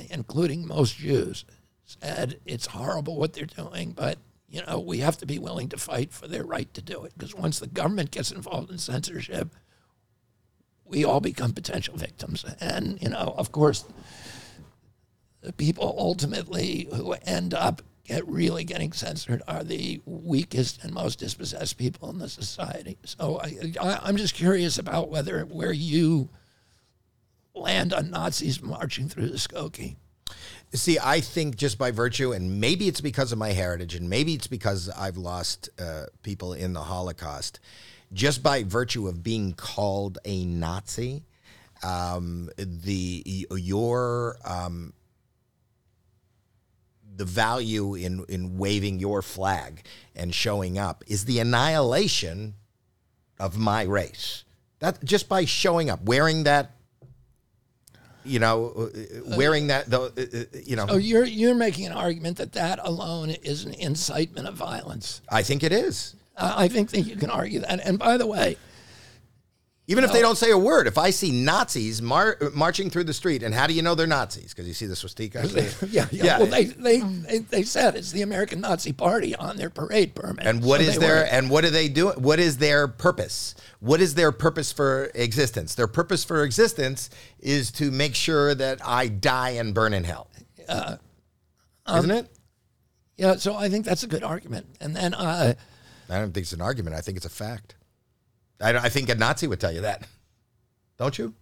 including most Jews, said it's horrible what they're doing, but you know we have to be willing to fight for their right to do it because once the government gets involved in censorship, we all become potential victims. And, you know, of course, the people ultimately who end up get really getting censored are the weakest and most dispossessed people in the society. So I, I, I'm just curious about whether where you land on Nazis marching through the Skokie. See, I think just by virtue, and maybe it's because of my heritage, and maybe it's because I've lost uh, people in the Holocaust, just by virtue of being called a Nazi, um, the your um, the value in in waving your flag and showing up is the annihilation of my race. That just by showing up, wearing that. You know, uh, wearing that, the, uh, uh, you know, Oh, you're you're making an argument that that alone is an incitement of violence. I think it is. I I think that you can argue that. And by the way, Even if they don't say a word, if I see Nazis mar- marching through the street, and how do you know they're Nazis? Because you see the swastika. yeah, yeah. Well, they, they, they, they said it's the American Nazi Party on their parade permit. And what So is their were- and what do they do? What is their purpose? What is their purpose for existence? Their purpose for existence is to make sure that I die and burn in hell. Um, Isn't it? Yeah, so I think that's a good argument. And then, uh, I don't think it's an argument. I think it's a fact. I, I think a Nazi would tell you that. Don't you?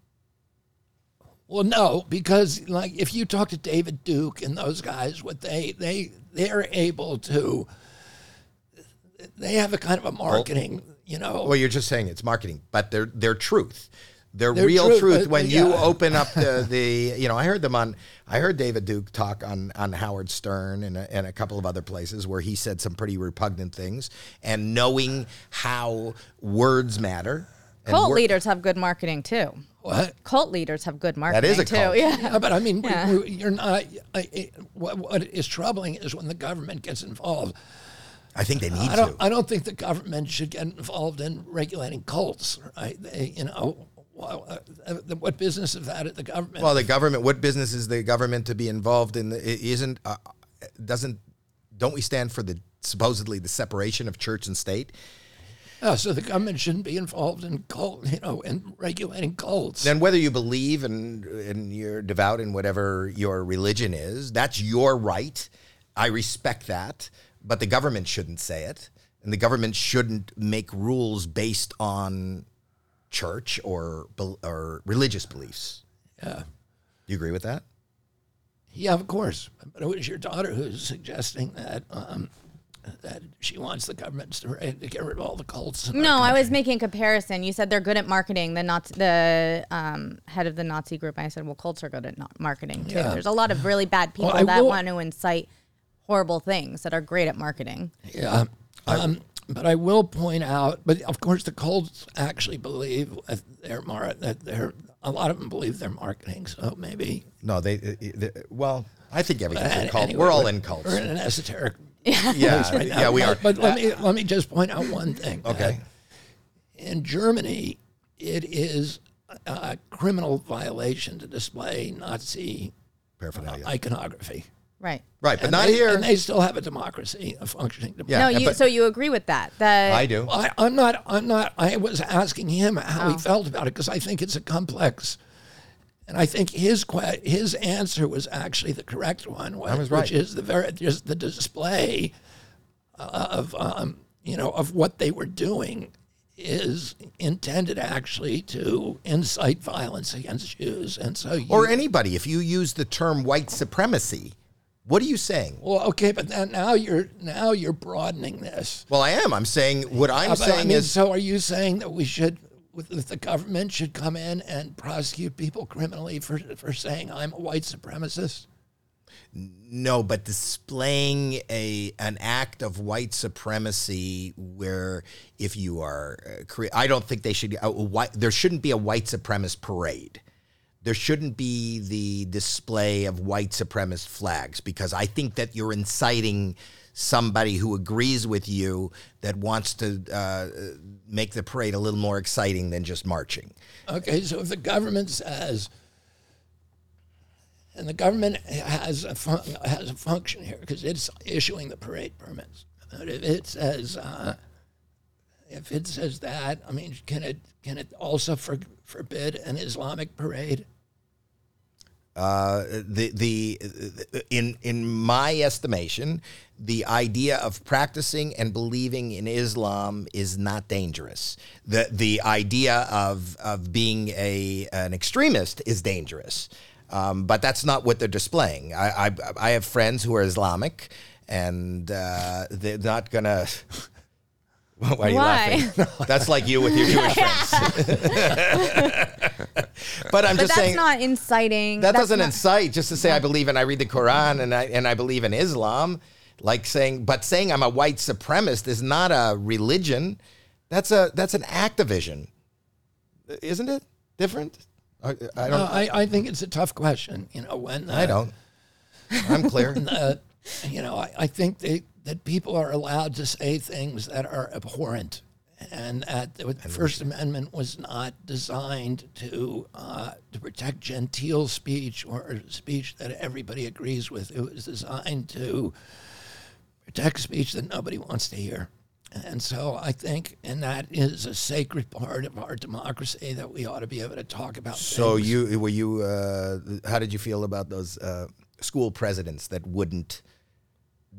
well, no, because like if you talk to David Duke and those guys, what they they they're able to, they have a kind of a marketing, you know. Well, you're just saying it's marketing, but they're they're truth. They're, They're real truth, truth. but- when you open up the, the, you know, I heard them on, I heard David Duke talk on, on Howard Stern and a, and a couple of other places where he said some pretty repugnant things. And knowing how words matter. Cult wor- leaders have good marketing too. what? Cult leaders have good marketing that is a too. cult. Yeah. Yeah, but I mean, we- we- you're not. I, it, what, what is troubling is when the government gets involved. I think they need I don't. to. I don't think the government should get involved in regulating cults. Right? They, you know, well, uh, uh, what business is that at the government? Well, the government. What business is the government to be involved in? The, it isn't uh, doesn't don't we stand for the supposedly the separation of church and state? Oh, so the government shouldn't be involved in cult, you know, in regulating cults. Then whether you believe and and you're devout in whatever your religion is, that's your right. I respect that, but the government shouldn't say it, and the government shouldn't make rules based on church or or religious beliefs. yeah, You agree with that? yeah, of course. But it was your daughter who's suggesting that um, that she wants the government to, to get rid of all the cults. No, I was making a comparison. You said they're good at marketing. The Nazi, the um, head of the Nazi group. I said, well, cults are good at not marketing too. Yeah. There's a lot of really bad people I that will- want to incite horrible things that are great at marketing. Yeah. Um, but I will point out, but of course, the cults actually believe that they're mar- that they're a lot of them believe they're marketing. So maybe No, they. they well, I think everything's a Uh, cult. anyway, We're all we're- in cults. We're in an esoteric. Yeah, right now. yeah, we are. But, but let me let me just point out one thing. Okay. In Germany, it is a criminal violation to display Nazi Paraphernalia. iconography. Right. right, but And not they- here. And they still have a democracy, a functioning democracy. Yeah, no, you. but- so you agree with that? That I do. I, I'm not. I'm not. I was asking him how Oh. he felt about it because I think it's a complex, and I think his his answer was actually the correct one, wh- was right. which is the very just the display of um, you know of what they were doing is intended actually to incite violence against Jews, and so you, or anybody. If you use the term white supremacy, what are you saying? well, okay, but now you're now you're broadening this. Well, I am. I'm saying what I'm Uh, saying I mean, is so are you saying that we should, that the government should come in and prosecute people criminally for for saying I'm a white supremacist? no, but displaying a an act of white supremacy where if you are, uh, cre- I don't think they should. Uh, white, there shouldn't be a white supremacist parade. There shouldn't be the display of white supremacist flags because I think that you're inciting somebody who agrees with you that wants to uh, make the parade a little more exciting than just marching. Okay, so if the government says, and the government has a fun, has a function here because it's issuing the parade permits. But if it says, uh, if it says that, I mean, can it can it also for, forbid an Islamic parade? Uh, the the in in my estimation, the idea of practicing and believing in Islam is not dangerous. the The idea of of being a an extremist is dangerous, um, but that's not what they're displaying. I I, I have friends who are Islamic, and uh, they're not gonna. Why are you Why? laughing? That's like you with your Jewish friends. but I'm But just that's saying not inciting. that that's doesn't not- incite just to say I believe and I read the Quran and I and I believe in Islam, like saying but saying I'm a white supremacist is not a religion. That's a that's an activision, isn't it? Different? I, I don't. No, I, I think it's a tough question. You know, when uh, I don't. I'm clear. uh, you know, I, I think they, that people are allowed to say things that are abhorrent, and that the First Amendment was not designed to uh, to protect genteel speech or speech that everybody agrees with. It was designed to protect speech that nobody wants to hear. And so I think, and that is a sacred part of our democracy that we ought to be able to talk about. So things. you were you? Uh, how did you feel about those uh, school presidents that wouldn't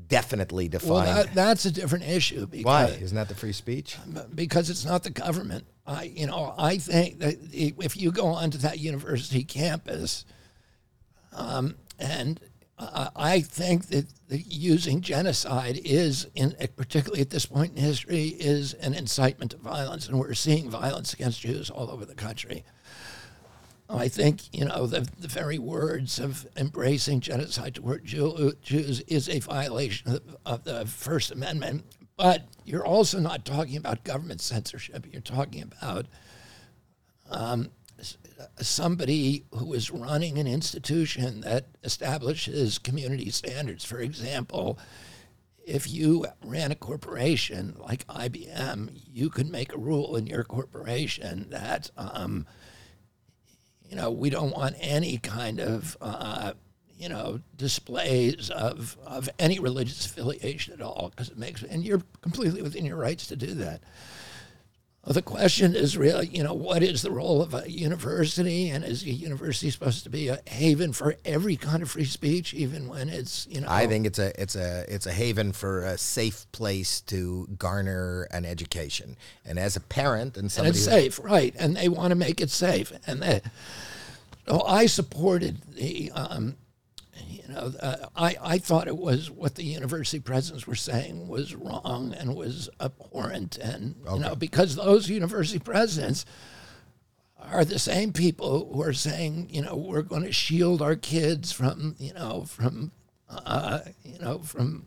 definitely define? well, that, that's a different issue. Because, Why isn't that the free speech? because it's not the government. I, you know, I think that if you go onto that university campus, um, and I, I think that the using genocide is, in particularly at this point in history, is an incitement to violence, and we're seeing violence against Jews all over the country. I think you know the, the very words of embracing genocide toward Jew, Jews is a violation of, of the First Amendment. But you're also not talking about government censorship. You're talking about um, somebody who is running an institution that establishes community standards. For example, if you ran a corporation like IBM, you could make a rule in your corporation that. Um, you know, we don't want any kind of, uh, you know, displays of, of any religious affiliation at all, because it makes, and you're completely within your rights to do that. The question is really, you know, what is the role of a university, and is a university supposed to be a haven for every kind of free speech, even when it's, you know, I think it's a it's a it's a haven for a safe place to garner an education. And as a parent and and somebody it's safe, right? And they want to make it safe, and they, so I supported the, um, you know, uh, I I thought it was what the university presidents were saying was wrong and was abhorrent, and you know because those university presidents are the same people who are saying, you know, we're going to shield our kids from, you know, from, uh, you know, from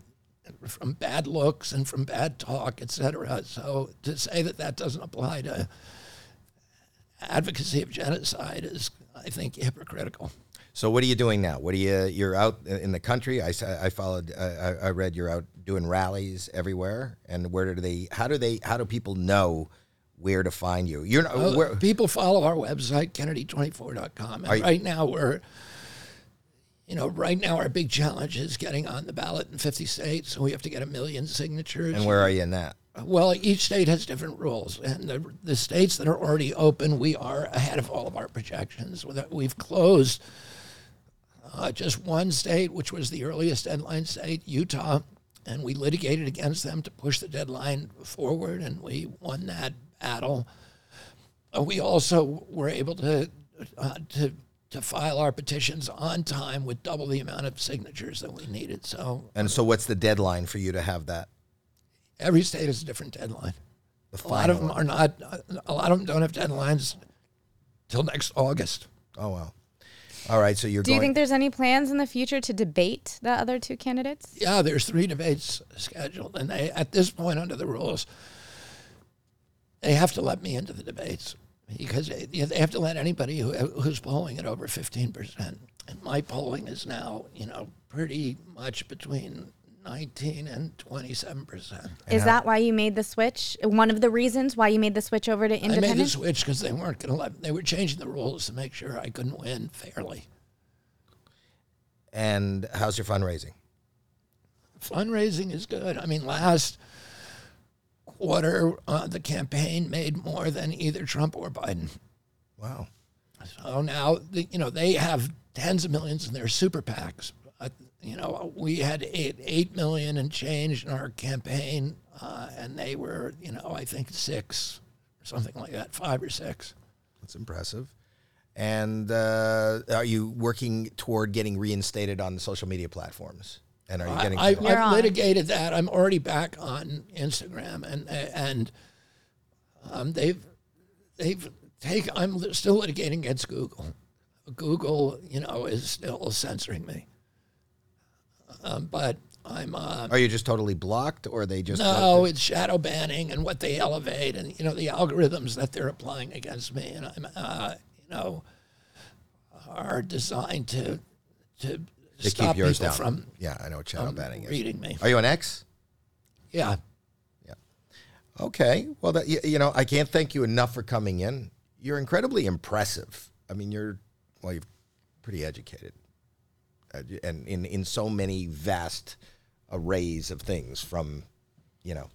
from bad looks and from bad talk, et cetera. So to say that that doesn't apply to advocacy of genocide is, I think, hypocritical. So what are you doing now? What are you? You're out in the country. I I followed. I, I read you're out doing rallies everywhere. And where do they? How do they? How do people know where to find you? You're not. Uh, where, People follow our website, Kennedy24.com. And you- right now we're, you know, right now our big challenge is getting on the ballot in 50 states. So we have to get a million signatures. and where are you in that? Well, each state has different rules, and the, the states that are already open, we are ahead of all of our projections. We've closed uh, just one state, which was the earliest deadline state, Utah, and we litigated against them to push the deadline forward, and we won that battle. Uh, we also were able to uh, to to file our petitions on time with double the amount of signatures that we needed. So And so, what's the deadline for you to have that? every state has a different deadline. The A lot of them are not. A lot of them don't have deadlines till next August. Oh wow. All right. So you're Do you going. think there's any plans in the future to debate the other two candidates? Yeah, there's three debates scheduled, and they at this point under the rules, they have to let me into the debates because they, they have to let anybody who, who's polling at over 15 percent. And my polling is now, you know, pretty much between 19 and 27 percent. Is that why you made the switch? One of the reasons why you made the switch over to independent? I made the switch because they weren't going to let. They were changing the rules to make sure I couldn't win fairly. and how's your fundraising? fundraising is good. I mean, last quarter, uh, the campaign made more than either Trump or Biden. Wow. So now, the, you know, they have tens of millions in their super PACs. You know, we had eight, eight million and change in our campaign, uh, and they were, you know, I think six, or something like that, five or six. That's impressive. And uh, are you working toward getting reinstated on the social media platforms? And are you getting? I, You're I've litigated that. I'm already back on Instagram, and and um, they've they've taken. I'm still litigating against Google. Google, you know, is still censoring me. Um, but I'm uh, are you just totally blocked, or they just? no, it's shadow banning and what they elevate, and you know the algorithms that they're applying against me, and I'm uh, you know are designed to to, to stop keep yours people down. from yeah, I know what shadow um, banning is. reading me. Are you an X? Yeah. Yeah. Okay. Well, that, you, you know, I can't thank you enough for coming in. You're incredibly impressive. I mean, you're, well, you're pretty educated. Uh, and in, in so many vast arrays of things from, you know,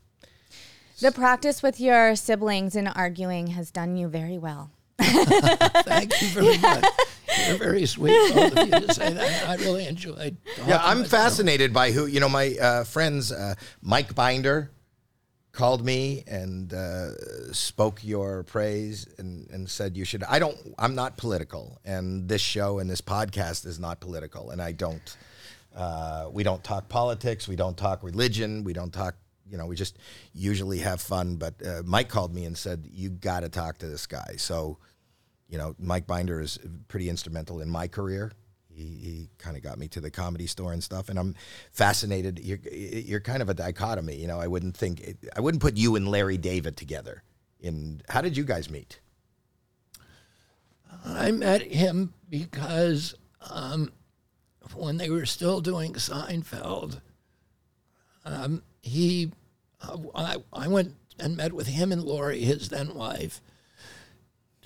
The practice with your siblings in arguing has done you very well. Thank you very much. You're very sweet, both of you, to say that. I really enjoyed. Yeah, talking I'm with fascinated by who you know. My uh, friends, uh, Mike Binder, called me and uh, spoke your praise and, and said you should. I don't. I'm not political, and this show and this podcast is not political, and I don't. Uh, we don't talk politics. We don't talk religion. We don't talk. You know, we just usually have fun. But uh, Mike called me and said you got to talk to this guy. So, you know, Mike Binder is pretty instrumental in my career. He, he kind of got me to the comedy store and stuff, and I'm fascinated. You're, you're kind of a dichotomy, you know. I wouldn't think I wouldn't put you and Larry David together. In how did you guys meet? I met him because um, when they were still doing Seinfeld, um, he, I, I went and met with him and Laurie, his then wife,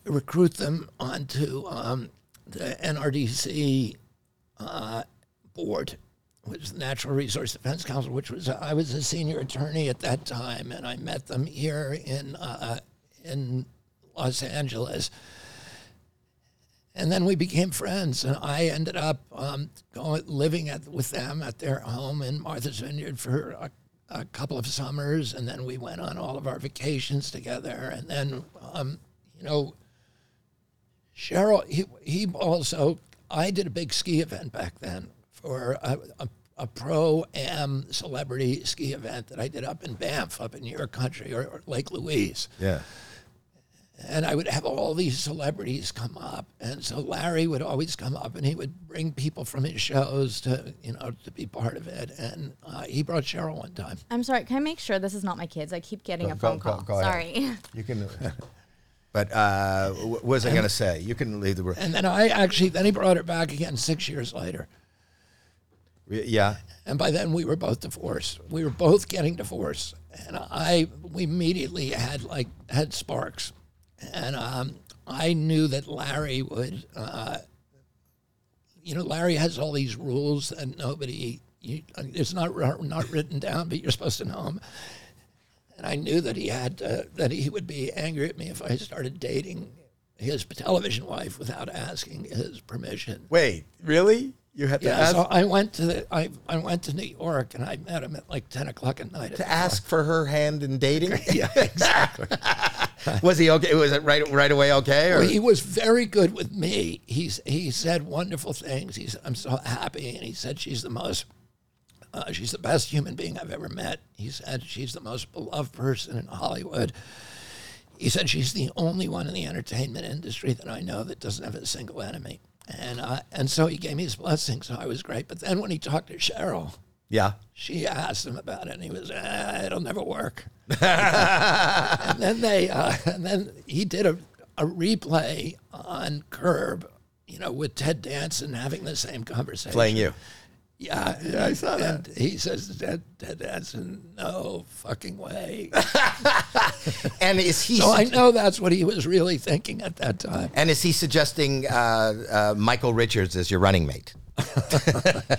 to recruit them onto um, the NRDC uh, board, which is the Natural Resource Defense Council, which was I was a senior attorney at that time, and I met them here in uh, in Los Angeles and then we became friends, and I ended up um, going living at, with them at their home in Martha's Vineyard for a, a, couple of summers, and then we went on all of our vacations together. And then, um, you know, Cheryl, he, he also, I did a big ski event back then for a, a, a pro am celebrity ski event that I did up in Banff, up in your country, or, or Lake Louise Yeah. and I would have all these celebrities come up, and so Larry would always come up, and he would bring people from his shows to you know to be part of it, and uh, he brought Cheryl one time. I'm sorry. Can I make sure this is not my kids? I keep getting a phone call. ahead. sorry. You can. But uh, what was I going to say? You can leave the room. And then I actually then he brought her back again six years later, Yeah. and by then we were both divorced. We were both getting divorced, and I we immediately had like had sparks, and um, I knew that Larry would. Uh, you know, Larry has all these rules and nobody. You, it's not not written down, but you're supposed to know them. And I knew that he had uh, that he would be angry at me if I started dating his television wife without asking his permission. Wait, really? You had to Yeah, ask so I went to the, I, I went to New York and I met him at like ten o'clock at night. to ask for her hand in dating? yeah, exactly. was he okay? Was it right right away okay? Or Well, he was very good with me. He's he said wonderful things. He's I'm so happy, and he said she's the most. Uh, she's the best human being I've ever met. He said she's the most beloved person in Hollywood. He said she's the only one in the entertainment industry that I know that doesn't have a single enemy. And uh, and so he gave me his blessing, so I was great. But then when he talked to Cheryl, yeah. she asked him about it, and he was, ah, "It'll never work." and then they, uh, and then he did a, a replay on Curb, you know, with Ted Danson having the same conversation. Playing you. Yeah, Yeah, I saw and he says, that Ted Danson, no fucking way. And is he so I know that's what he was really thinking at that time. and is he suggesting uh, uh, Michael Richards as your running mate?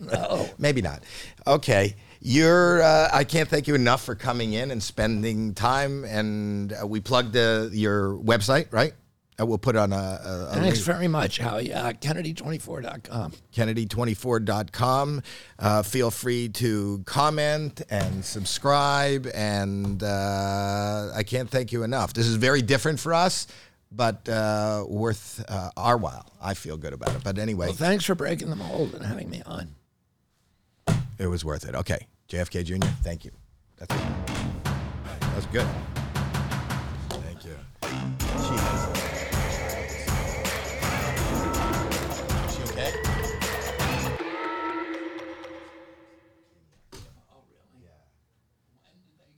No. Maybe not. Okay. You're. Uh, I can't thank you enough for coming in and spending time. And uh, we plugged uh, your website, right? Uh, we'll put on a, a, a Thanks very much, Howie. Uh, Kennedy24.com. Kennedy24.com. Uh, feel free to comment and subscribe. And uh, I can't thank you enough. This is very different for us, but uh, worth uh, our while. I feel good about it. But anyway, Well, thanks for breaking the mold and having me on. it was worth it. Okay. JFK Jr., thank you. That's it. That was good.